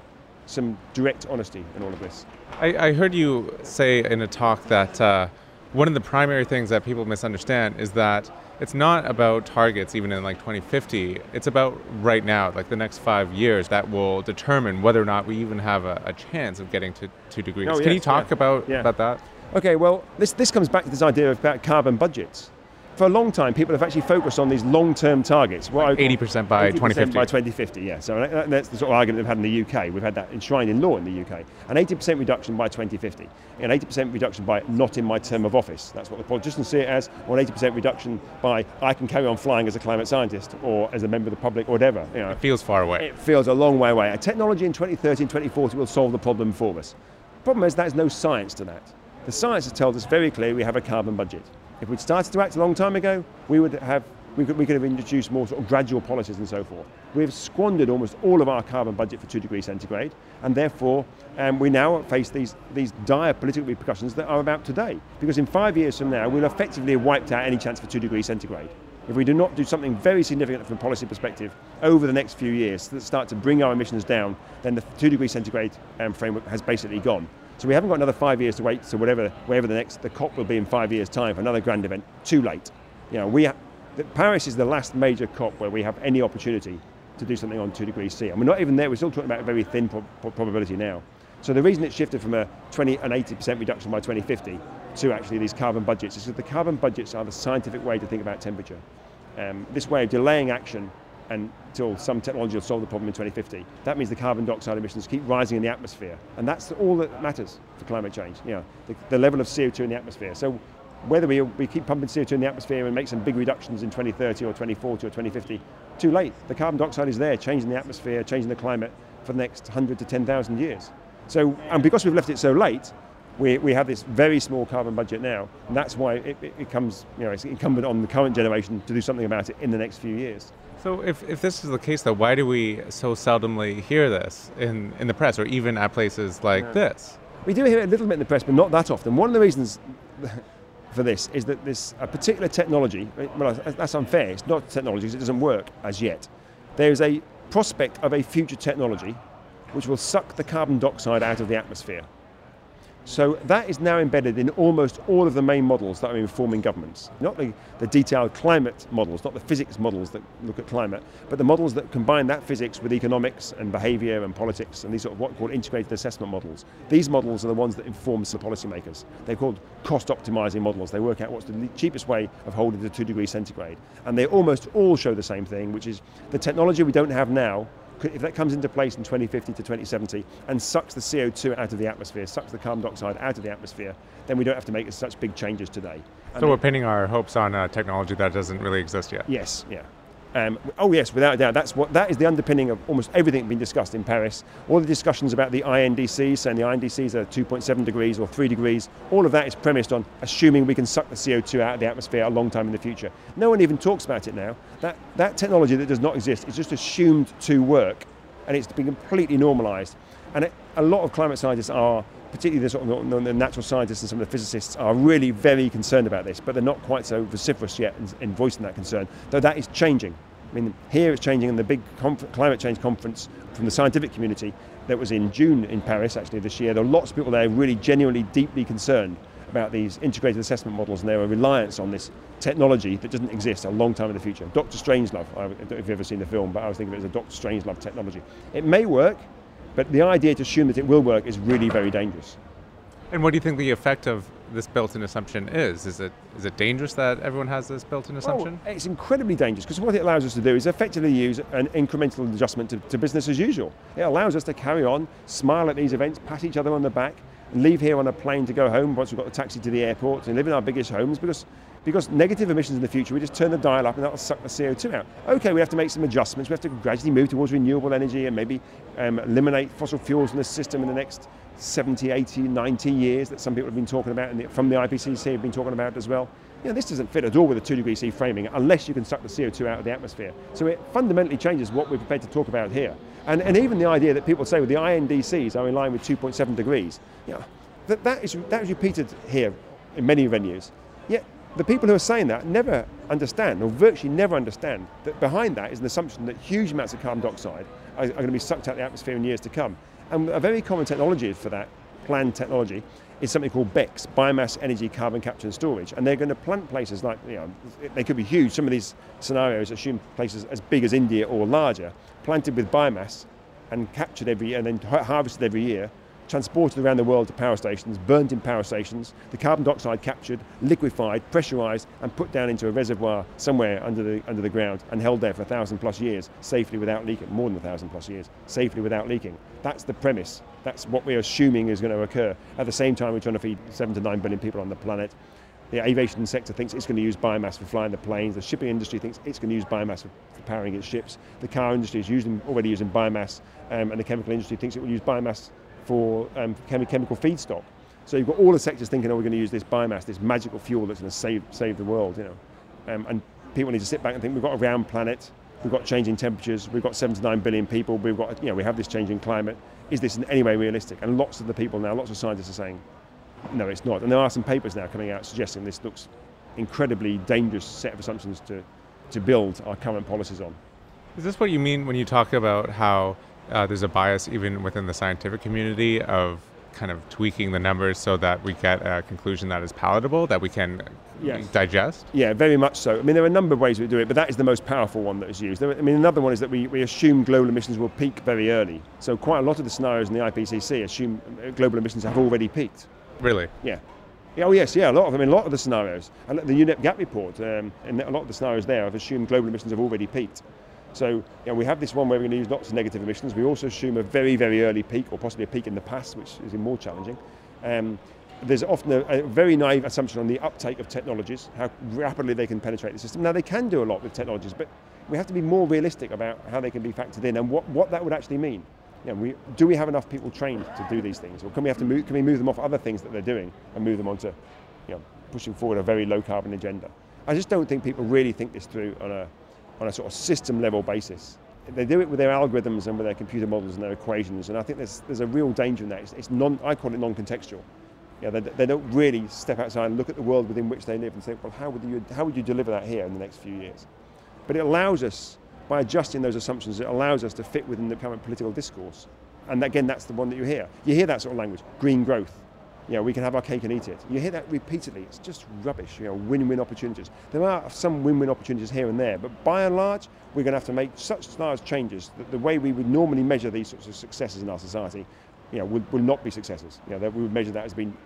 some direct honesty in all of this. I, I heard you say in a talk that uh, one of the primary things that people misunderstand is that it's not about targets even in like 2050 it's about right now like the next five years that will determine whether or not we even have a, a chance of getting to two degrees Oh, can you talk yeah. about Yeah. about that Okay, well, this, this comes back to this idea of about carbon budgets. For a long time, people have actually focused on these long-term targets. What 80% by 80% 2050 By 2050, yeah. So that's the sort of argument they've had in the UK. We've had that enshrined in law in the UK. An 80% reduction by 2050. An 80% reduction by not in my term of office. That's what the politicians see it as. Or an 80% reduction by I can carry on flying as a climate scientist or as a member of the public or whatever. You know, it feels far away it feels a long way away. A technology in 2030 and 2040 will solve the problem for us. The Problem is, there's no science to that. The science has told us very clearly we have a carbon budget. If we'd started to act a long time ago, we would have we could, we could have introduced more sort of gradual policies and so forth. We've squandered almost all of our carbon budget for two degrees centigrade, and therefore um, we now face these, these dire political repercussions that are about today. Because in five years from now, we'll effectively have wiped out any chance for two degrees centigrade. If we do not do something very significant from a policy perspective over the next few years that start to bring our emissions down, then the two degree centigrade um, framework has basically gone. So we haven't got another five years to wait So whatever, wherever the next the COP will be in five years' time for another grand event. Too late. You know, we ha- Paris is the last major COP where we have any opportunity to do something on two degrees C, and we're not even there. We're still talking about a very thin pro- pro- probability now. So the reason it shifted from a 20 and 80% reduction by 2050 to actually these carbon budgets is that the carbon budgets are the scientific way to think about temperature. Um, this way of delaying action until some technology will solve the problem in 2050, that means the carbon dioxide emissions keep rising in the atmosphere. And that's all that matters for climate change, you know, the, the level of CO2 in the atmosphere. So whether we, we keep pumping CO2 in the atmosphere and make some big reductions in 2030 or 2040 or 2050, too late. The carbon dioxide is there, changing the atmosphere, changing the climate for the next 100 to 10,000 years. So, and because we've left it so late, we, we have this very small carbon budget now, and that's why it, it, it comes, you know, it's incumbent on the current generation to do something about it in the next few years. So if, if this is the case, though, why do we so seldomly hear this in, in the press or even at places like this? We do hear it a little bit in the press, but not that often. One of the reasons for this is that this a particular technology, well, that's unfair. It's not technology, it doesn't work as yet. There is a prospect of a future technology which will suck the carbon dioxide out of the atmosphere. So that is now embedded in almost all of the main models that are informing governments. Not the, the detailed climate models, not the physics models that look at climate, but the models that combine that physics with economics and behaviour and politics and these sort of what are called integrated assessment models. These models are the ones that inform the policymakers. They're called cost optimizing models. They work out what's the cheapest way of holding to two degrees centigrade. And they almost all show the same thing, which is the technology we don't have now if that comes into place in 2050 to 2070 and sucks the CO2 out of the atmosphere, sucks the carbon dioxide out of the atmosphere, then we don't have to make such big changes today. So we're pinning our hopes on a technology that doesn't really exist yet. Yes, yeah. Um, oh yes, without a doubt, that's what that is the underpinning of almost everything being discussed in Paris. All the discussions about the INDCs, saying the INDCs are 2.7 degrees or 3 degrees, all of that is premised on assuming we can suck the CO2 out of the atmosphere a long time in the future. No one even talks about it now. That that technology that does not exist is just assumed to work, and it's been completely normalised. And it, a lot of climate scientists are particularly the sort of the natural scientists and some of the physicists are really very concerned about this, but they're not quite so vociferous yet in, in voicing that concern. Though that is changing. I mean, here it's changing in the big climate change conference from the scientific community that was in June in Paris actually this year. There are lots of people there really genuinely deeply concerned about these integrated assessment models and their reliance on this technology that doesn't exist a long time in the future. Dr. Strangelove, I don't know if you've ever seen the film, but I was thinking of it as a Dr. Strangelove technology. It may work, but the idea to assume that it will work is really very dangerous. And what do you think the effect of this built-in assumption is? Is it is it dangerous that everyone has this built-in assumption? Well, it's incredibly dangerous because what it allows us to do is effectively use an incremental adjustment to, to business as usual. It allows us to carry on, smile at these events, pat each other on the back, and leave here on a plane to go home once we've got the taxi to the airport and live in our biggest homes because because negative emissions in the future, we just turn the dial up and that'll suck the CO2 out. Okay, we have to make some adjustments. We have to gradually move towards renewable energy and maybe um, eliminate fossil fuels in the system in the next 70, 80, 90 years that some people have been talking about, and from the IPCC have been talking about as well. You know, this doesn't fit at all with a 2 degree C framing unless you can suck the CO2 out of the atmosphere. So it fundamentally changes what we're prepared to talk about here. And, and even the idea that people say well, the INDCs are in line with 2.7 degrees, you know, that, that, is, that is repeated here in many venues. Yet the people who are saying that never understand, or virtually never understand, that behind that is an assumption that huge amounts of carbon dioxide are, are going to be sucked out of the atmosphere in years to come. And a very common technology for that, planned technology, is something called BECCS, Biomass Energy Carbon Capture and Storage. And they're going to plant places like, you know, they could be huge. Some of these scenarios assume places as big as India or larger, planted with biomass and captured every year and then harvested every year transported around the world to power stations, burnt in power stations, the carbon dioxide captured, liquefied, pressurized, and put down into a reservoir somewhere under the, under the ground and held there for a thousand plus years, safely without leaking, more than a thousand plus years, safely without leaking. That's the premise. That's what we're assuming is going to occur. At the same time, we're trying to feed seven to nine billion people on the planet. The aviation sector thinks it's going to use biomass for flying the planes. The shipping industry thinks it's going to use biomass for, powering its ships. The car industry is using, already using biomass, um, and the chemical industry thinks it will use biomass for um, chemical feedstock. So you've got all the sectors thinking, oh, we're going to use this biomass, this magical fuel that's going to save, save the world, you know. Um, and people need to sit back and think, we've got a round planet, we've got changing temperatures, we've got 79 billion people, we've got, you know, we have this changing climate. Is this in any way realistic? And lots of the people now, lots of scientists are saying, no, it's not. And there are some papers now coming out suggesting this looks incredibly dangerous set of assumptions to, to build our current policies on. Is this what you mean when you talk about how uh, there's a bias even within the scientific community of kind of tweaking the numbers so that we get a conclusion that is palatable, that we can yes. digest? Yeah, very much so. I mean, there are a number of ways we do it, but that is the most powerful one that is used. I mean, another one is that we, we assume global emissions will peak very early. So quite a lot of the scenarios in the IPCC assume uh, global emissions have already peaked. Really? Yeah. Oh yes, yeah. A lot of I mean, a lot of the scenarios, and the UNEP Gap report, um, and a lot of the scenarios there have assumed global emissions have already peaked. So you know, we have this one where we're going to use lots of negative emissions. We also assume a very, very early peak, or possibly a peak in the past, which is even more challenging. Um, there's often a, a, very naive assumption on the uptake of technologies, how rapidly they can penetrate the system. Now, they can do a lot with technologies, but we have to be more realistic about how they can be factored in and what, what that would actually mean. You know, we, do we have enough people trained to do these things, or can we have to move, can we move them off other things that they're doing and move them onto, you know, pushing forward a very low carbon agenda? I just don't think people really think this through on a on a sort of system level basis. They do it with their algorithms and with their computer models and their equations, and I think there's, there's a real danger in that. It's, it's non, I call it non-contextual. Yeah, they, they, don't really step outside and look at the world within which they live and say, well, how would you, how would you deliver that here in the next few years? But it allows us, by adjusting those assumptions, it allows us to fit within the current political discourse. And again, that's the one that you hear. You hear that sort of language, green growth, you know, we can have our cake and eat it. You hear that repeatedly. It's just rubbish. You know, win-win opportunities. There are some win-win opportunities here and there, but by and large, we're going to have to make such large changes that the way we would normally measure these sorts of successes in our society, you know, will, will not be successes. You know, that we would measure that as being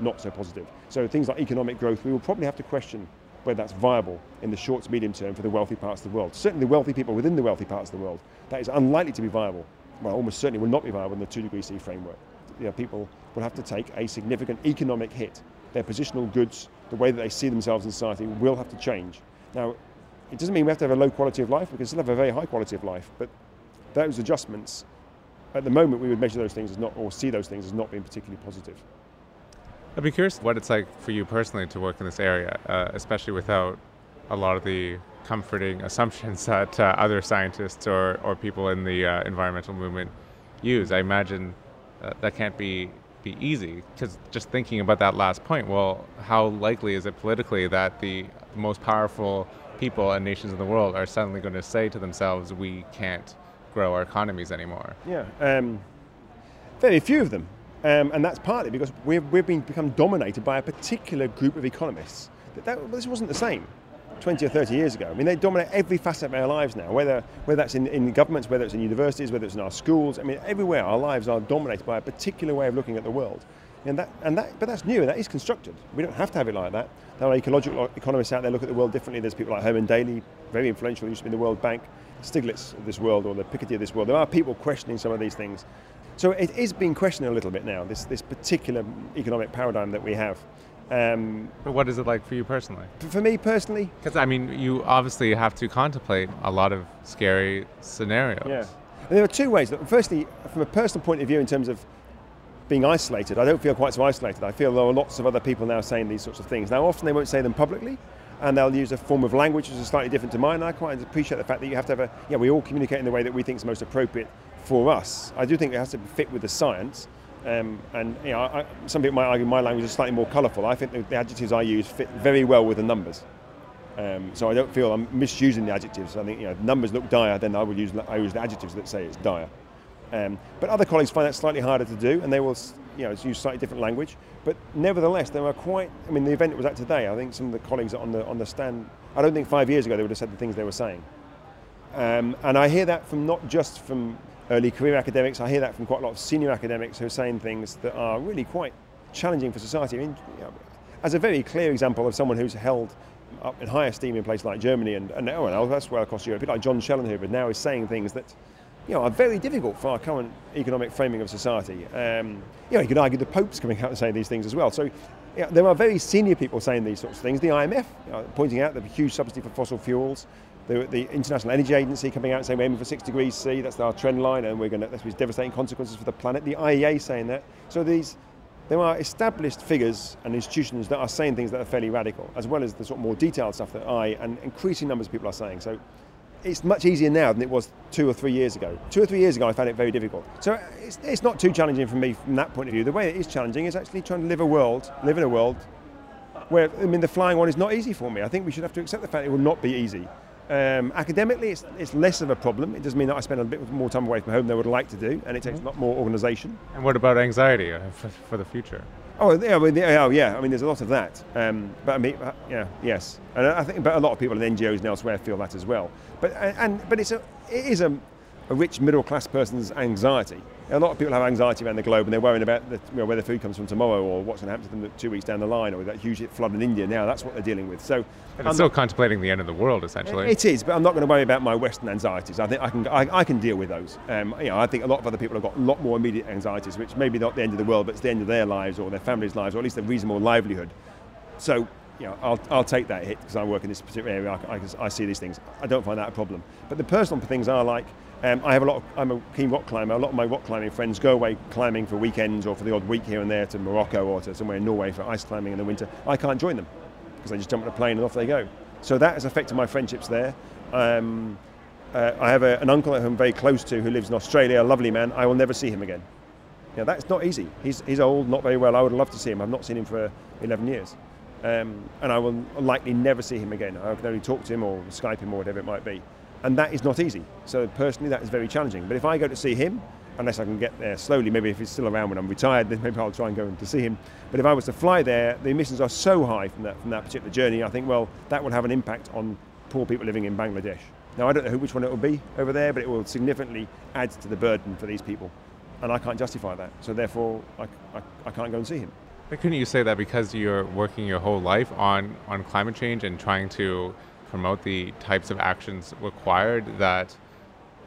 not so positive. So things like economic growth, we will probably have to question whether that's viable in the short to medium term for the wealthy parts of the world. Certainly wealthy people within the wealthy parts of the world, that is unlikely to be viable. Well, almost certainly will not be viable in the two degree C framework you know, people will have to take a significant economic hit. Their positional goods, the way that they see themselves in society, will have to change. Now, it doesn't mean we have to have a low quality of life. We can still have a very high quality of life, but those adjustments, at the moment, we would measure those things as not, or see those things as not being particularly positive. I'd be curious what it's like for you personally to work in this area, uh, especially without a lot of the comforting assumptions that uh, other scientists or, or people in the uh, environmental movement use. I imagine that can't be be easy. Because just thinking about that last point well how likely is it politically that the most powerful people and nations in the world are suddenly going to say to themselves we can't grow our economies anymore yeah um, very few of them. Um, and that's partly because we've, we've been become dominated by a particular group of economists. That, that this wasn't the same 20 or 30 years ago. I mean, they dominate every facet of our lives now, whether, whether that's in, in governments, whether it's in universities, whether it's in our schools. I mean, everywhere our lives are dominated by a particular way of looking at the world. And that, and that, but that's new, and that is constructed. We don't have to have it like that. There are ecological economists out there look at the world differently. There's people like Herman Daly, very influential, used to be in the World Bank, Stiglitz of this world, or the Piketty of this world. There are people questioning some of these things. So it is being questioned a little bit now, this, this particular economic paradigm that we have. Um, but what is it like for you personally? For me personally, because I mean, you obviously have to contemplate a lot of scary scenarios. Yeah, and there are two ways. Firstly, from a personal point of view, in terms of being isolated. I don't feel quite so isolated. I feel there are lots of other people now saying these sorts of things. Now, often they won't say them publicly, and they'll use a form of language which is slightly different to mine. I quite appreciate the fact that you have to have a, yeah, we all communicate in the way that we think is most appropriate for us. I do think it has to fit with the science. Um, and you know, I, some people might argue my language is slightly more colourful. I think the, the, adjectives I use fit very well with the numbers. Um, so I don't feel I'm misusing the adjectives. I think you know, numbers look dire, then I would use I use the adjectives that say it's dire. Um, but other colleagues find that slightly harder to do, and they will you know, use slightly different language. But nevertheless, there are quite. I mean, the event was at today. I think some of the colleagues on the on the stand. I don't think five years ago they would have said the things they were saying. Um, and I hear that from not just from early career academics. I hear that from quite a lot of senior academics who are saying things that are really quite challenging for society. I mean, you know, as a very clear example of someone who's held up in high esteem in places like Germany and, and elsewhere across Europe, like John Schellnhuber, but now is saying things that you know, are very difficult for our current economic framing of society. Um, you know, you could argue the Pope's coming out and saying these things as well. So you know, there are very senior people saying these sorts of things. The IMF you know, pointing out the huge subsidy for fossil fuels. The, the, International Energy Agency coming out saying we're aiming for six degrees C, that's our trend line, and we're going to, that's devastating consequences for the planet. The IEA saying that. So these, there are established figures and institutions that are saying things that are fairly radical, as well as the sort of more detailed stuff that I and increasing numbers of people are saying. So it's much easier now than it was two or three years ago. Two or three years ago, I found it very difficult. So it's, it's not too challenging for me from that point of view. The way it is challenging is actually trying to live a world, live in a world where, I mean, the flying one is not easy for me. I think we should have to accept the fact it will not be easy. Um, academically, it's, it's, less of a problem. It does mean that I spend a bit more time away from home than I would like to do, and it takes mm-hmm. a lot more organisation. And what about anxiety uh, for, for the future? Oh, yeah, I mean, oh, yeah. I mean, there's a lot of that. Um, but I mean, uh, yeah, yes, and I think, but a lot of people in NGOs and elsewhere feel that as well. But and but it's a it is a, a rich middle class person's anxiety. A lot of people have anxiety around the globe, and they're worrying about the, you know, where the food comes from tomorrow, or what's going to happen to them two weeks down the line, or that huge flood in India. Now that's what they're dealing with. So, and it's still contemplating the end of the world, essentially. It is, but I'm not going to worry about my Western anxieties. I think I can I, I can deal with those. Um, you know, I think a lot of other people have got a lot more immediate anxieties, which maybe not the end of the world, but it's the end of their lives or their families' lives, or at least a reasonable livelihood. So you know, I'll, I'll take that hit because I work in this particular area. I, I, I, see these things. I don't find that a problem. But the personal things are like, um, I have a lot. Of, I'm a keen rock climber. A lot of my rock climbing friends go away climbing for weekends or for the odd week here and there to Morocco or to somewhere in Norway for ice climbing in the winter. I can't join them because they just jump on a plane and off they go. So that has affected my friendships there. Um, uh, I have a, an uncle who I'm very close to who lives in Australia, a lovely man. I will never see him again. Yeah, that's not easy. He's, he's old, not very well. I would love to see him. I've not seen him for 11 years. Um, and I will likely never see him again. I can only talk to him or Skype him or whatever it might be. And that is not easy. So personally, that is very challenging. But if I go to see him, unless I can get there slowly, maybe if he's still around when I'm retired, then maybe I'll try and go to see him. But if I was to fly there, the emissions are so high from that, from that particular journey, I think, well, that will have an impact on poor people living in Bangladesh. Now, I don't know which one it will be over there, but it will significantly add to the burden for these people. And I can't justify that. So therefore, I, I, I can't go and see him. But couldn't you say that because you're working your whole life on, on climate change and trying to promote the types of actions required that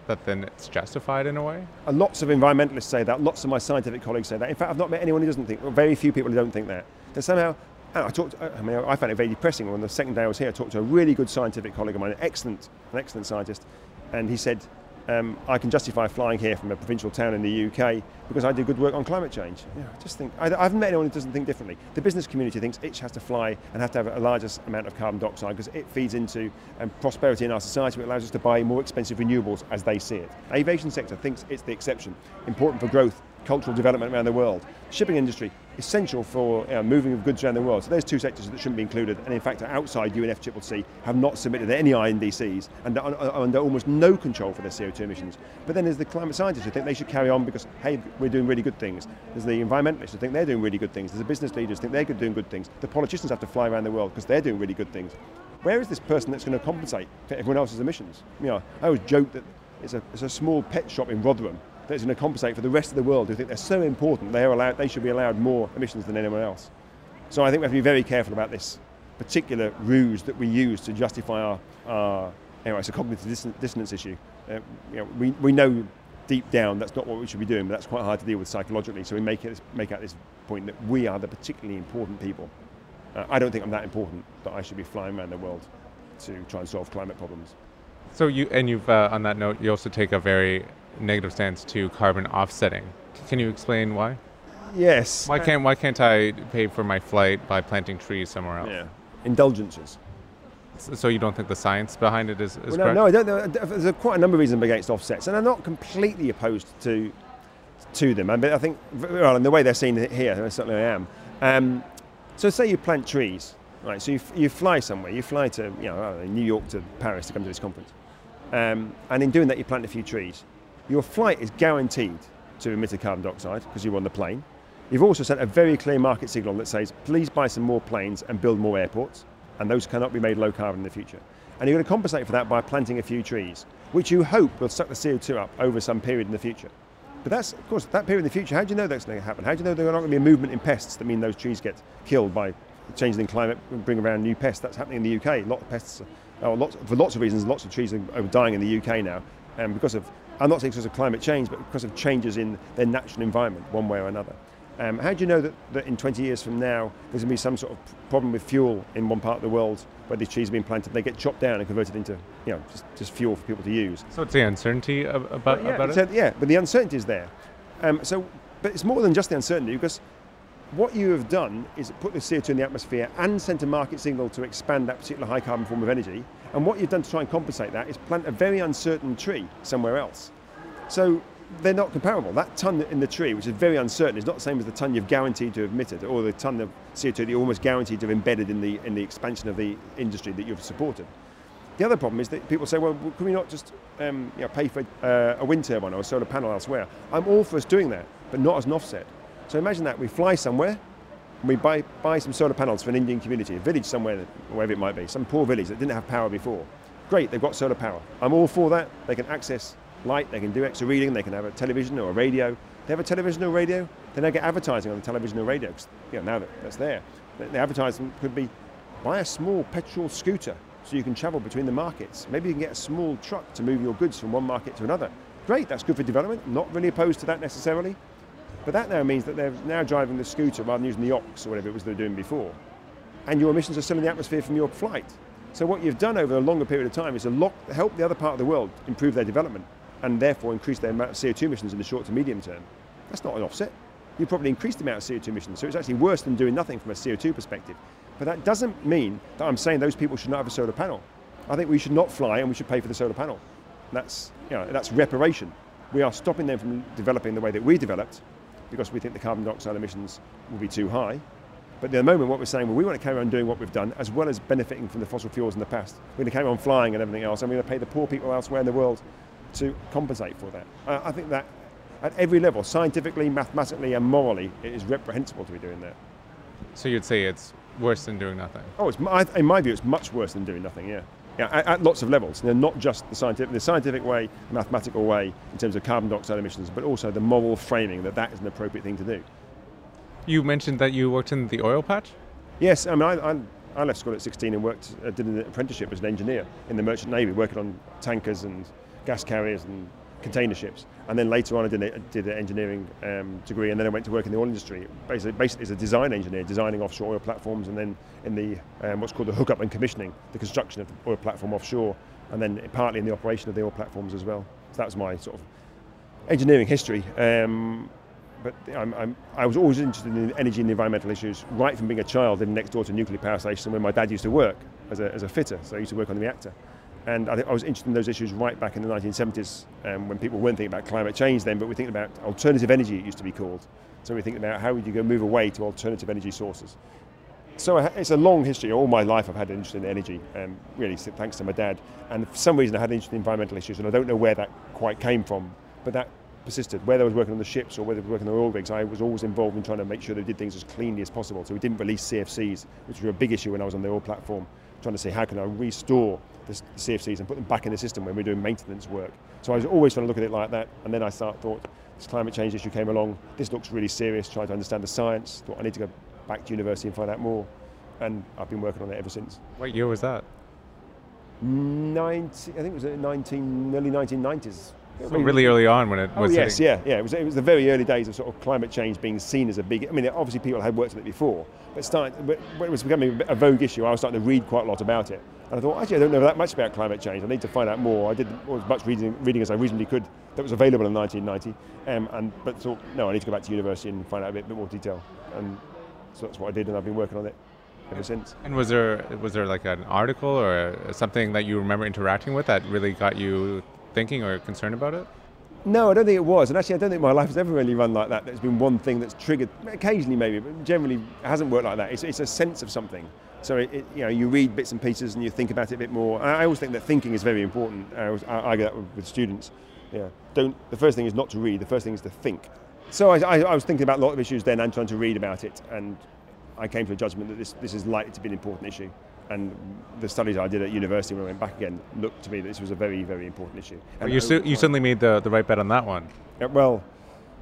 that then it's justified in a way? Lots of environmentalists say that. Lots of my scientific colleagues say that. In fact, I've not met anyone who doesn't think. Well, very few people who don't think that. That somehow. I talked. I mean, I found it very depressing. On the second day I was here, I talked to a really good scientific colleague of mine, an excellent, an excellent scientist, and he said, um, I can justify flying here from a provincial town in the UK because I do good work on climate change. Yeah, I just think, I, I, haven't met anyone who doesn't think differently. The business community thinks it has to fly and have to have a larger amount of carbon dioxide because it feeds into um, prosperity in our society, which allows us to buy more expensive renewables as they see it. Aviation sector thinks it's the exception, important for growth, cultural development around the world. Shipping industry, essential for know, moving of goods around the world. So there's two sectors that shouldn't be included, and in fact are outside UNFCCC, have not submitted any INDCs, and are under almost no control for their CO2 emissions. But then there's the climate scientists who think they should carry on because, hey, we're doing really good things. There's the environmentalists who think they're doing really good things. There's the business leaders who think they're doing good things. The politicians have to fly around the world because they're doing really good things. Where is this person that's going to compensate for everyone else's emissions? You know, I always joke that it's a, it's a small pet shop in Rotherham that's going to compensate for the rest of the world who think they're so important they are allowed they should be allowed more emissions than anyone else. So I think we have to be very careful about this particular ruse that we use to justify our, our anyway, it's a cognitive dissonance issue. Uh, you know, we, we know deep down that's not what we should be doing, but that's quite hard to deal with psychologically. So we make, it, make out this point that we are the particularly important people. Uh, I don't think I'm that important that I should be flying around the world to try and solve climate problems. So you and you've uh, on that note, you also take a very negative stance to carbon offsetting. Can you explain why? yes. Why can't Why can't I pay for my flight by planting trees somewhere else? Yeah. Indulgences. So you don't think the science behind it is, is Well, no, correct? no, I don't. There's a, quite a number of reasons against offsets, and I'm not completely opposed to to them. I, mean, I think, well, in the way they're seen here, certainly I am. Um, so, say you plant trees, right? So you, you fly somewhere, you fly to, you know, know, New York to Paris to come to this conference, um, and in doing that, you plant a few trees. Your flight is guaranteed to emit carbon dioxide because you're on the plane. You've also sent a very clear market signal that says, please buy some more planes and build more airports, and those cannot be made low carbon in the future. And you're going to compensate for that by planting a few trees, which you hope will suck the CO2 up over some period in the future. But that's, of course, that period in the future, how do you know that's going to happen? How do you know there's not going to be a movement in pests that mean those trees get killed by changing in climate and bring around new pests? That's happening in the UK. A lot of pests, are, lots, for lots of reasons, lots of trees are, are dying in the UK now. And because of, I'm not saying because of climate change, but because of changes in their natural environment, one way or another. Um, how do you know that, that in 20 years from now there's going to be some sort of problem with fuel in one part of the world where these trees are being planted, they get chopped down and converted into, you know, just, just fuel for people to use? So it's the uncertainty ab- about, yeah, about it? yeah, but the uncertainty is there. Um, so, but it's more than just the uncertainty because what you have done is put the CO2 in the atmosphere and sent a market signal to expand that particular high carbon form of energy. And what you've done to try and compensate that is plant a very uncertain tree somewhere else. So they're not comparable. That ton in the tree, which is very uncertain, is not the same as the ton you've guaranteed to have emitted, or the ton of CO2 that you're almost guaranteed to have embedded in the in the expansion of the industry that you've supported. The other problem is that people say, well, can we not just um, you know, pay for uh, a wind turbine or a solar panel elsewhere? I'm all for us doing that, but not as an offset. So imagine that we fly somewhere, we buy, buy some solar panels for an Indian community, a village somewhere, wherever it might be, some poor village that didn't have power before. Great, they've got solar power. I'm all for that. They can access light, they can do extra reading, they can have a television or a radio. They have a television or radio, then they get advertising on the television or radio. 'cause, you know, now that that's there, the, advertisement could be buy a small petrol scooter so you can travel between the markets. Maybe you can get a small truck to move your goods from one market to another. Great, that's good for development. Not really opposed to that necessarily. But that now means that they're now driving the scooter rather than using the ox or whatever it was they were doing before. And your emissions are still in the atmosphere from your flight. So what you've done over a longer period of time is to lock, help the other part of the world improve their development and therefore increase their amount of CO2 emissions in the short to medium term. That's not an offset. You've probably increased the amount of CO2 emissions, so it's actually worse than doing nothing from a CO2 perspective. But that doesn't mean that I'm saying those people should not have a solar panel. I think we should not fly and we should pay for the solar panel. That's, you know, that's reparation. We are stopping them from developing the way that we developed because we think the carbon dioxide emissions will be too high. But at the moment, what we're saying, well, we want to carry on doing what we've done, as well as benefiting from the fossil fuels in the past. We're going to carry on flying and everything else, and we're going to pay the poor people elsewhere in the world to compensate for that. I think that at every level, scientifically, mathematically, and morally, it is reprehensible to be doing that. So you'd say it's worse than doing nothing. Oh, it's, in my view, it's much worse than doing nothing. Yeah, yeah, at, at lots of levels. You know, not just the scientific, the scientific way, the mathematical way, in terms of carbon dioxide emissions, but also the moral framing that that is an appropriate thing to do. You mentioned that you worked in the oil patch? Yes, I mean, I, I, I left school at 16 and worked, uh, did an apprenticeship as an engineer in the merchant navy, working on tankers and gas carriers and container ships. And then later on, I did, did an engineering um, degree, and then I went to work in the oil industry, basically, basically as a design engineer, designing offshore oil platforms, and then in the um, what's called the hookup and commissioning, the construction of the oil platform offshore, and then partly in the operation of the oil platforms as well. So that was my sort of engineering history. Um, but I'm, I'm, I was always interested in energy and environmental issues right from being a child living next door to a nuclear power station where my dad used to work as a, as a fitter. So I used to work on the reactor. And I, think I was interested in those issues right back in the 1970s um, when people weren't thinking about climate change then, but we're thinking about alternative energy, it used to be called. So we're thinking about how would you go move away to alternative energy sources. So it's a long history. All my life I've had an interest in energy, um, really thanks to my dad. And for some reason I had an interest in environmental issues, and I don't know where that quite came from, but that persisted. Whether I was working on the ships or whether I was working on the oil rigs, I was always involved in trying to make sure they did things as cleanly as possible. So we didn't release CFCs, which were a big issue when I was on the oil platform, trying to see how can I restore the CFCs and put them back in the system when we're doing maintenance work. So I was always trying to look at it like that, and then I start, thought this climate change issue came along. This looks really serious. Tried to understand the science. Thought I need to go back to university and find out more, and I've been working on it ever since. What year was that? 90, I think it was the 19, early 1990s. So really early on when it was. oh, was. yes, hitting. yeah, yeah. It was, it was the very early days of sort of climate change being seen as a big. I mean, obviously people had worked on it before, but when it was becoming a vogue issue, I was starting to read quite a lot about it. And I thought, actually, I don't know that much about climate change. I need to find out more. I did as much reading, reading as I reasonably could that was available in 1990. Um, and but thought, no, I need to go back to university and find out a bit, bit more detail. And so that's what I did, and I've been working on it ever since. And was there was there like an article or something that you remember interacting with that really got you thinking or concerned about it? No, I don't think it was. And actually, I don't think my life has ever really run like that. There's been one thing that's triggered, occasionally maybe, but generally it hasn't worked like that. It's, it's a sense of something. So, it, it, you know, you read bits and pieces and you think about it a bit more. I always think that thinking is very important. I, always, I argue that with, students. Yeah. Don't, the first thing is not to read, the first thing is to think. So I, I, I was thinking about a lot of issues then and trying to read about it. And I came to a judgment that this, this is likely to be an important issue. And the studies I did at university when I went back again looked to me that this was a very, very important issue. But you, su- you certainly made the, the right bet on that one. Uh, well,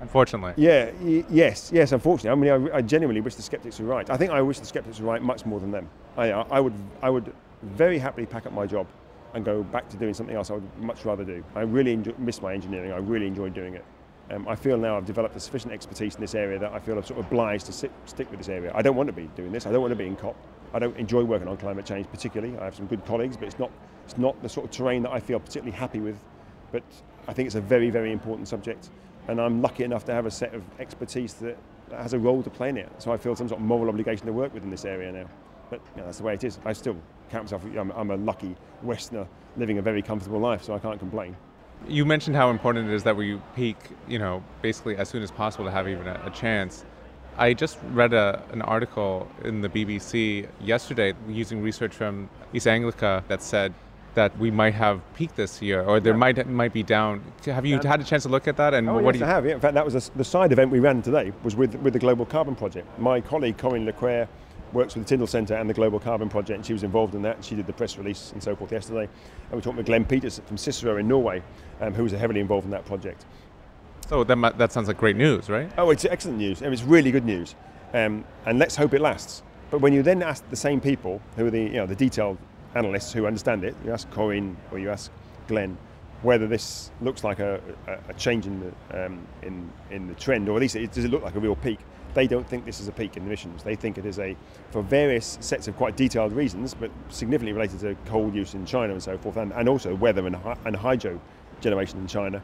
unfortunately. Yeah, yes, yes, unfortunately. I mean, I, I, genuinely wish the skeptics were right. I think I wish the skeptics were right much more than them. I, I, would, I would very happily pack up my job and go back to doing something else I would much rather do. I really enjoy, miss my engineering. I really enjoy doing it. Um, I feel now I've developed a sufficient expertise in this area that I feel I'm sort of obliged to sit, stick with this area. I don't want to be doing this. I don't want to be in COP. I don't enjoy working on climate change particularly. I have some good colleagues, but it's not, it's not the sort of terrain that I feel particularly happy with. But I think it's a very, very important subject. And I'm lucky enough to have a set of expertise that, has a role to play in it. So I feel some sort of moral obligation to work within this area now. But you know, that's the way it is. I still count myself, I'm, I'm a lucky Westerner living a very comfortable life, so I can't complain. You mentioned how important it is that we peak, you know, basically as soon as possible to have even a, a chance. I just read a, an article in the BBC yesterday using research from East Anglia that said that we might have peaked this year, or there yeah. might might be down. Have you um, had a chance to look at that? And oh, what yes, do you I have. Yeah. In fact, that was a, the side event we ran today was with with the Global Carbon Project. My colleague Corinne Le Quéré works with the Tyndall Centre and the Global Carbon Project, and she was involved in that. She did the press release and so forth yesterday. And we talked with Glenn Peters from Cicero in Norway, um, who was heavily involved in that project. So that, that sounds like great news, right? Oh, it's excellent news. It's really good news. Um, and let's hope it lasts. But when you then ask the same people, who are the, you know, the detailed analysts who understand it, you ask Corinne or you ask Glenn, whether this looks like a, a, change in the, um, in, in the trend, or at least it, does it look like a real peak, they don't think this is a peak in emissions. They think it is a, for various sets of quite detailed reasons, but significantly related to coal use in China and so forth, and, and also weather and, and hydro generation in China.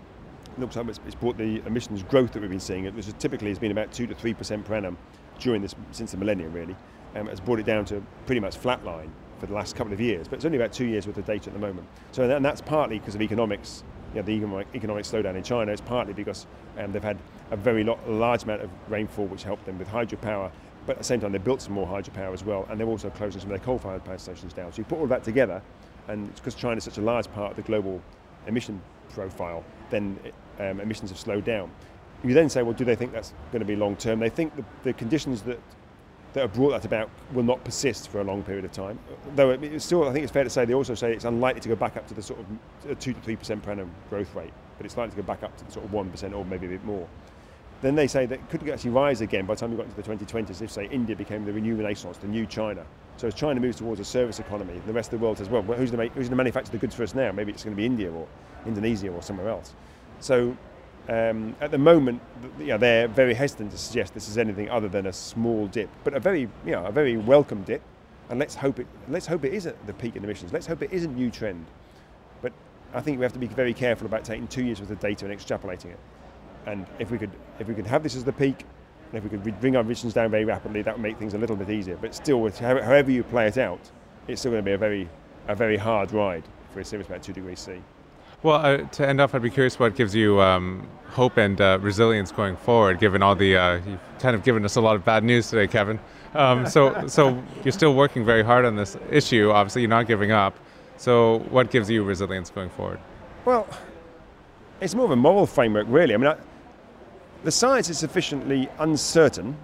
It looks like it's, brought the emissions growth that we've been seeing, which typically has been about 2 to 3% per annum during this, since the millennium really, um, has brought it down to pretty much flat line for the last couple of years, but it's only about two years worth of data at the moment. So and that's partly because of economics you know, the economic, economic slowdown in China is partly because um, they've had a very lo- large amount of rainfall which helped them with hydropower, but at the same time they built some more hydropower as well, and they're also closing some of their coal-fired power stations down. So you put all that together, and because China is such a large part of the global emission profile, then um, emissions have slowed down. You then say, well, do they think that's going to be long term? They think the, the conditions that that have brought that about will not persist for a long period of time. Though it's still, I think it's fair to say they also say it's unlikely to go back up to the sort of uh, two to three percent per annum growth rate, but it's likely to go back up to the sort of one percent or maybe a bit more. Then they say that it could actually rise again by the time we got into the 2020s if, say, India became the new renaissance, the new China. So as China moves towards a service economy, the rest of the world says, well, who's going to manufacture the goods for us now? Maybe it's going to be India or Indonesia or somewhere else. So um, at the moment, you know, they're very hesitant to suggest this is anything other than a small dip, but a very, you know, a very welcome dip. And let's hope it. Let's hope it isn't the peak in emissions. Let's hope it isn't new trend. But I think we have to be very careful about taking two years worth of data and extrapolating it. And if we could, if we could have this as the peak, and if we could bring our emissions down very rapidly, that would make things a little bit easier. But still, however you play it out, it's still going to be a very, a very hard ride for a serious about two degrees C. Well, uh, to end off, I'd be curious what gives you um, hope and uh, resilience going forward, given all the uh, you've kind of given us a lot of bad news today, Kevin. Um, so, so you're still working very hard on this issue. Obviously, you're not giving up. So, what gives you resilience going forward? Well, it's more of a moral framework, really. I mean, I, the science is sufficiently uncertain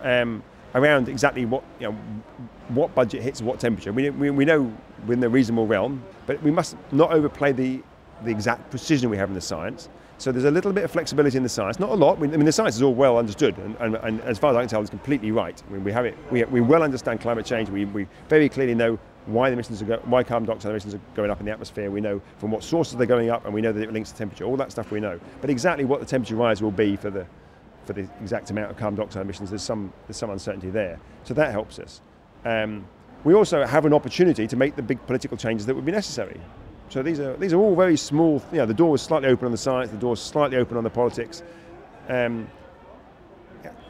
um, around exactly what you know, what budget hits what temperature. We, we, we know within the reasonable realm, but we must not overplay the the exact precision we have in the science. So there's a little bit of flexibility in the science, not a lot. I mean, the science is all well understood, and, and, and as far as I can tell, it's completely right. I mean, we have it. We, we well understand climate change. We, we very clearly know why the emissions are go- why carbon dioxide emissions are going up in the atmosphere. We know from what sources they're going up, and we know that it links to temperature. All that stuff we know. But exactly what the temperature rise will be for the for the exact amount of carbon dioxide emissions, there's some there's some uncertainty there. So that helps us. Um, we also have an opportunity to make the big political changes that would be necessary. So these are these are all very small. You know, the door is slightly open on the science, the door is slightly open on the politics. Um,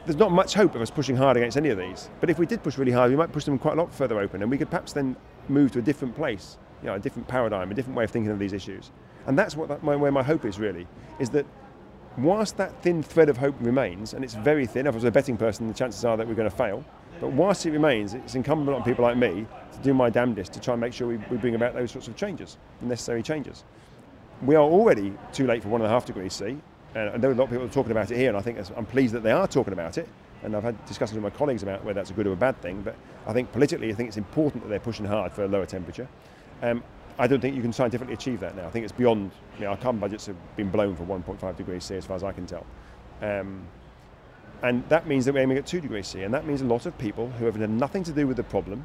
there's not much hope of us pushing hard against any of these. But if we did push really hard, we might push them quite a lot further open, and we could perhaps then move to a different place, you know, a different paradigm, a different way of thinking of these issues. And that's what that, my, where my hope is really, is that whilst that thin thread of hope remains, and it's very thin, if I was a betting person, the chances are that we're going to fail. But whilst it remains, it's incumbent on people like me to do my damnedest to try and make sure we, we bring about those sorts of changes, the necessary changes. We are already too late for one and a half degrees C, and I know a lot of people are talking about it here, and I think I'm pleased that they are talking about it. And I've had discussions with my colleagues about whether that's a good or a bad thing. But I think politically, I think it's important that they're pushing hard for a lower temperature. Um, I don't think you can scientifically achieve that now. I think it's beyond. You know, our carbon budgets have been blown for 1.5 degrees C, as far as I can tell. Um, and that means that we're aiming at 2 degrees C. And that means a lot of people who have had nothing to do with the problem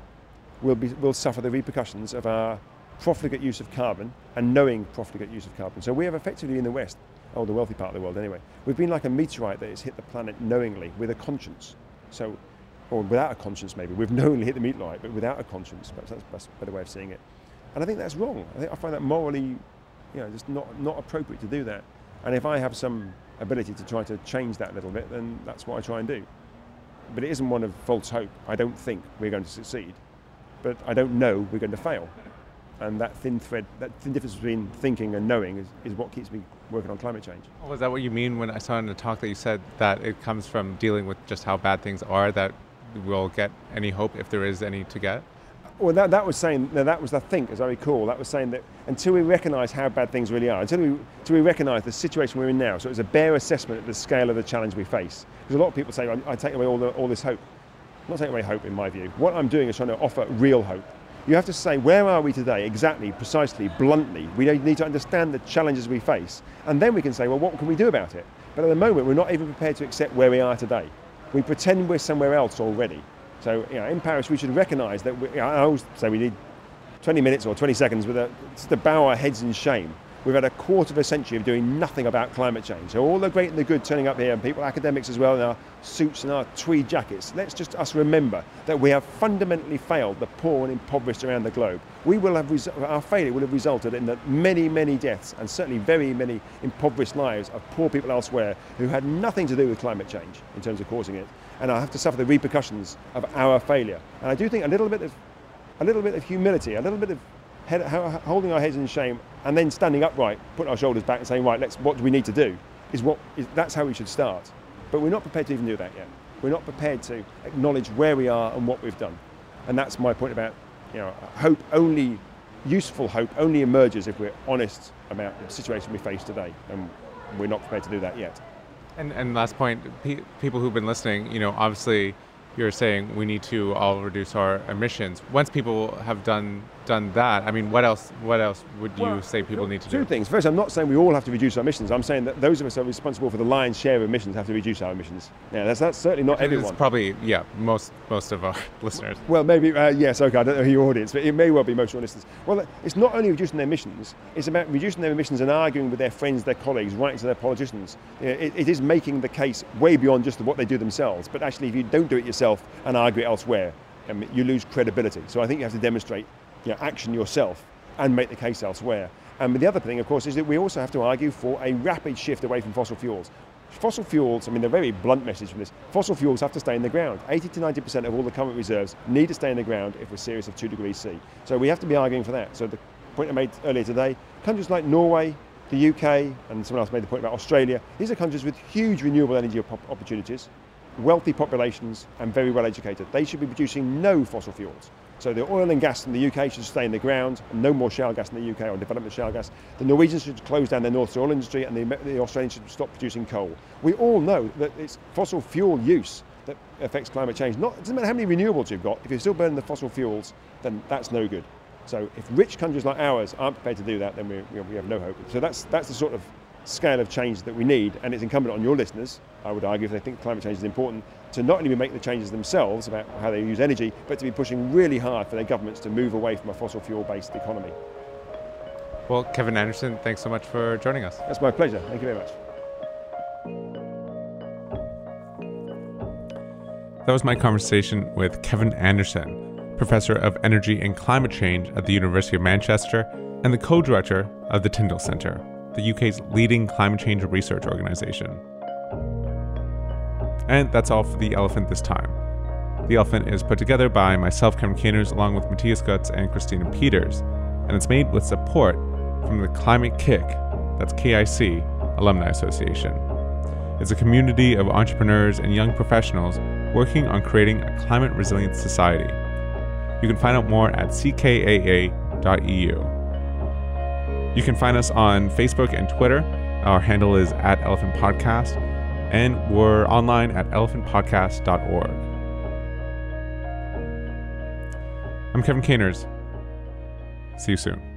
will, be, will suffer the repercussions of our profligate use of carbon and knowing profligate use of carbon. So we have effectively in the West oh, the wealthy part of the world anyway. We've been like a meteorite that has hit the planet knowingly with a conscience. So, or without a conscience maybe. We've knowingly hit the meteorite, but without a conscience. Perhaps that's, that's a better way of seeing it. And I think that's wrong. I think I find that morally, you know, just not, not appropriate to do that. And if I have some ability to try to change that a little bit, then that's what I try and do. But it isn't one of false hope. I don't think we're going to succeed, but I don't know we're going to fail. And that thin thread, that thin difference between thinking and knowing is, is what keeps me working on climate change. Was that what you mean when I saw in the talk that you said that it comes from dealing with just how bad things are that we'll get any hope if there is any to get? Well, that, that was saying, no, that was the think, as I recall, that was saying that until we recognise how bad things really are, until we, until we recognise the situation we're in now, so it's a bare assessment of the scale of the challenge we face. Because a lot of people say, I, I take away all, the, all this hope. I'm not taking away hope in my view. What I'm doing is trying to offer real hope. You have to say, where are we today, exactly, precisely, bluntly? We need to understand the challenges we face, and then we can say, well, what can we do about it? But at the moment, we're not even prepared to accept where we are today. We pretend we're somewhere else already. So, you know, in Paris, we should recognise that. We, I always say we need 20 minutes or 20 seconds with uh, a, just to bow our heads in shame We've had a quarter of a century of doing nothing about climate change. So all the great and the good turning up here, and people, academics as well, in our suits and our tweed jackets. Let's just us remember that we have fundamentally failed the poor and impoverished around the globe. We will have res- our failure will have resulted in the many, many deaths and certainly very many impoverished lives of poor people elsewhere who had nothing to do with climate change in terms of causing it, and I have to suffer the repercussions of our failure. And I do think a little bit of a little bit of humility, a little bit of head, holding our heads in shame and then standing upright, putting our shoulders back and saying, right, let's, what do we need to do? Is what, is, that's how we should start. But we're not prepared to even do that yet. We're not prepared to acknowledge where we are and what we've done. And that's my point about, you know, hope only, useful hope only emerges if we're honest about the situation we face today. And we're not prepared to do that yet. And, and last point, pe- people who've been listening, you know, obviously you're saying we need to all reduce our emissions. Once people have done done that, I mean, what else? What else would you well, say people need to two do? Two things. First, I'm not saying we all have to reduce our emissions. I'm saying that those of us who are responsible for the lion's share of emissions have to reduce our emissions. Yeah, that's, that's certainly not everyone. It's probably yeah, most most of our listeners. Well, maybe uh, yes. Okay, I don't know who your audience, but it may well be most of your listeners. Well, it's not only reducing their emissions; it's about reducing their emissions and arguing with their friends, their colleagues, writing to their politicians. It, it is making the case way beyond just what they do themselves. But actually, if you don't do it yourself and argue it elsewhere, um, you lose credibility. So I think you have to demonstrate you know, action yourself and make the case elsewhere. And the other thing, of course, is that we also have to argue for a rapid shift away from fossil fuels. Fossil fuels, I mean, the very blunt message from this, fossil fuels have to stay in the ground. 80 to 90% of all the current reserves need to stay in the ground if we're serious of 2 degrees C. So we have to be arguing for that. So the point I made earlier today, countries like Norway, the UK, and someone else made the point about Australia, these are countries with huge renewable energy opportunities, wealthy populations, and very well educated. They should be producing no fossil fuels. So the oil and gas in the UK should stay in the ground, no more shale gas in the UK or development shale gas. The Norwegians should close down their North oil industry and the, the Australians should stop producing coal. We all know that it's fossil fuel use that affects climate change. Not, it doesn't matter how many renewables you've got, if you're still burning the fossil fuels, then that's no good. So if rich countries like ours aren't prepared to do that, then we, we have no hope. So that's, that's the sort of scale of change that we need. And it's incumbent on your listeners, I would argue, if they think climate change is important, to not only be make the changes themselves about how they use energy, but to be pushing really hard for their governments to move away from a fossil fuel based economy. Well, Kevin Anderson, thanks so much for joining us. That's my pleasure. Thank you very much. That was my conversation with Kevin Anderson, Professor of Energy and Climate Change at the University of Manchester and the co director of the Tyndall Centre, the UK's leading climate change research organisation. And that's all for The Elephant this time. The Elephant is put together by myself, Cameron Caners, along with Matthias Gutz and Christina Peters, and it's made with support from the Climate-KIC, that's KIC, Alumni Association. It's a community of entrepreneurs and young professionals working on creating a climate resilient society. You can find out more at ckaa.eu. You can find us on Facebook and Twitter. Our handle is at Elephant Podcast, and we're online at elephantpodcast.org. I'm Kevin Caners. See you soon.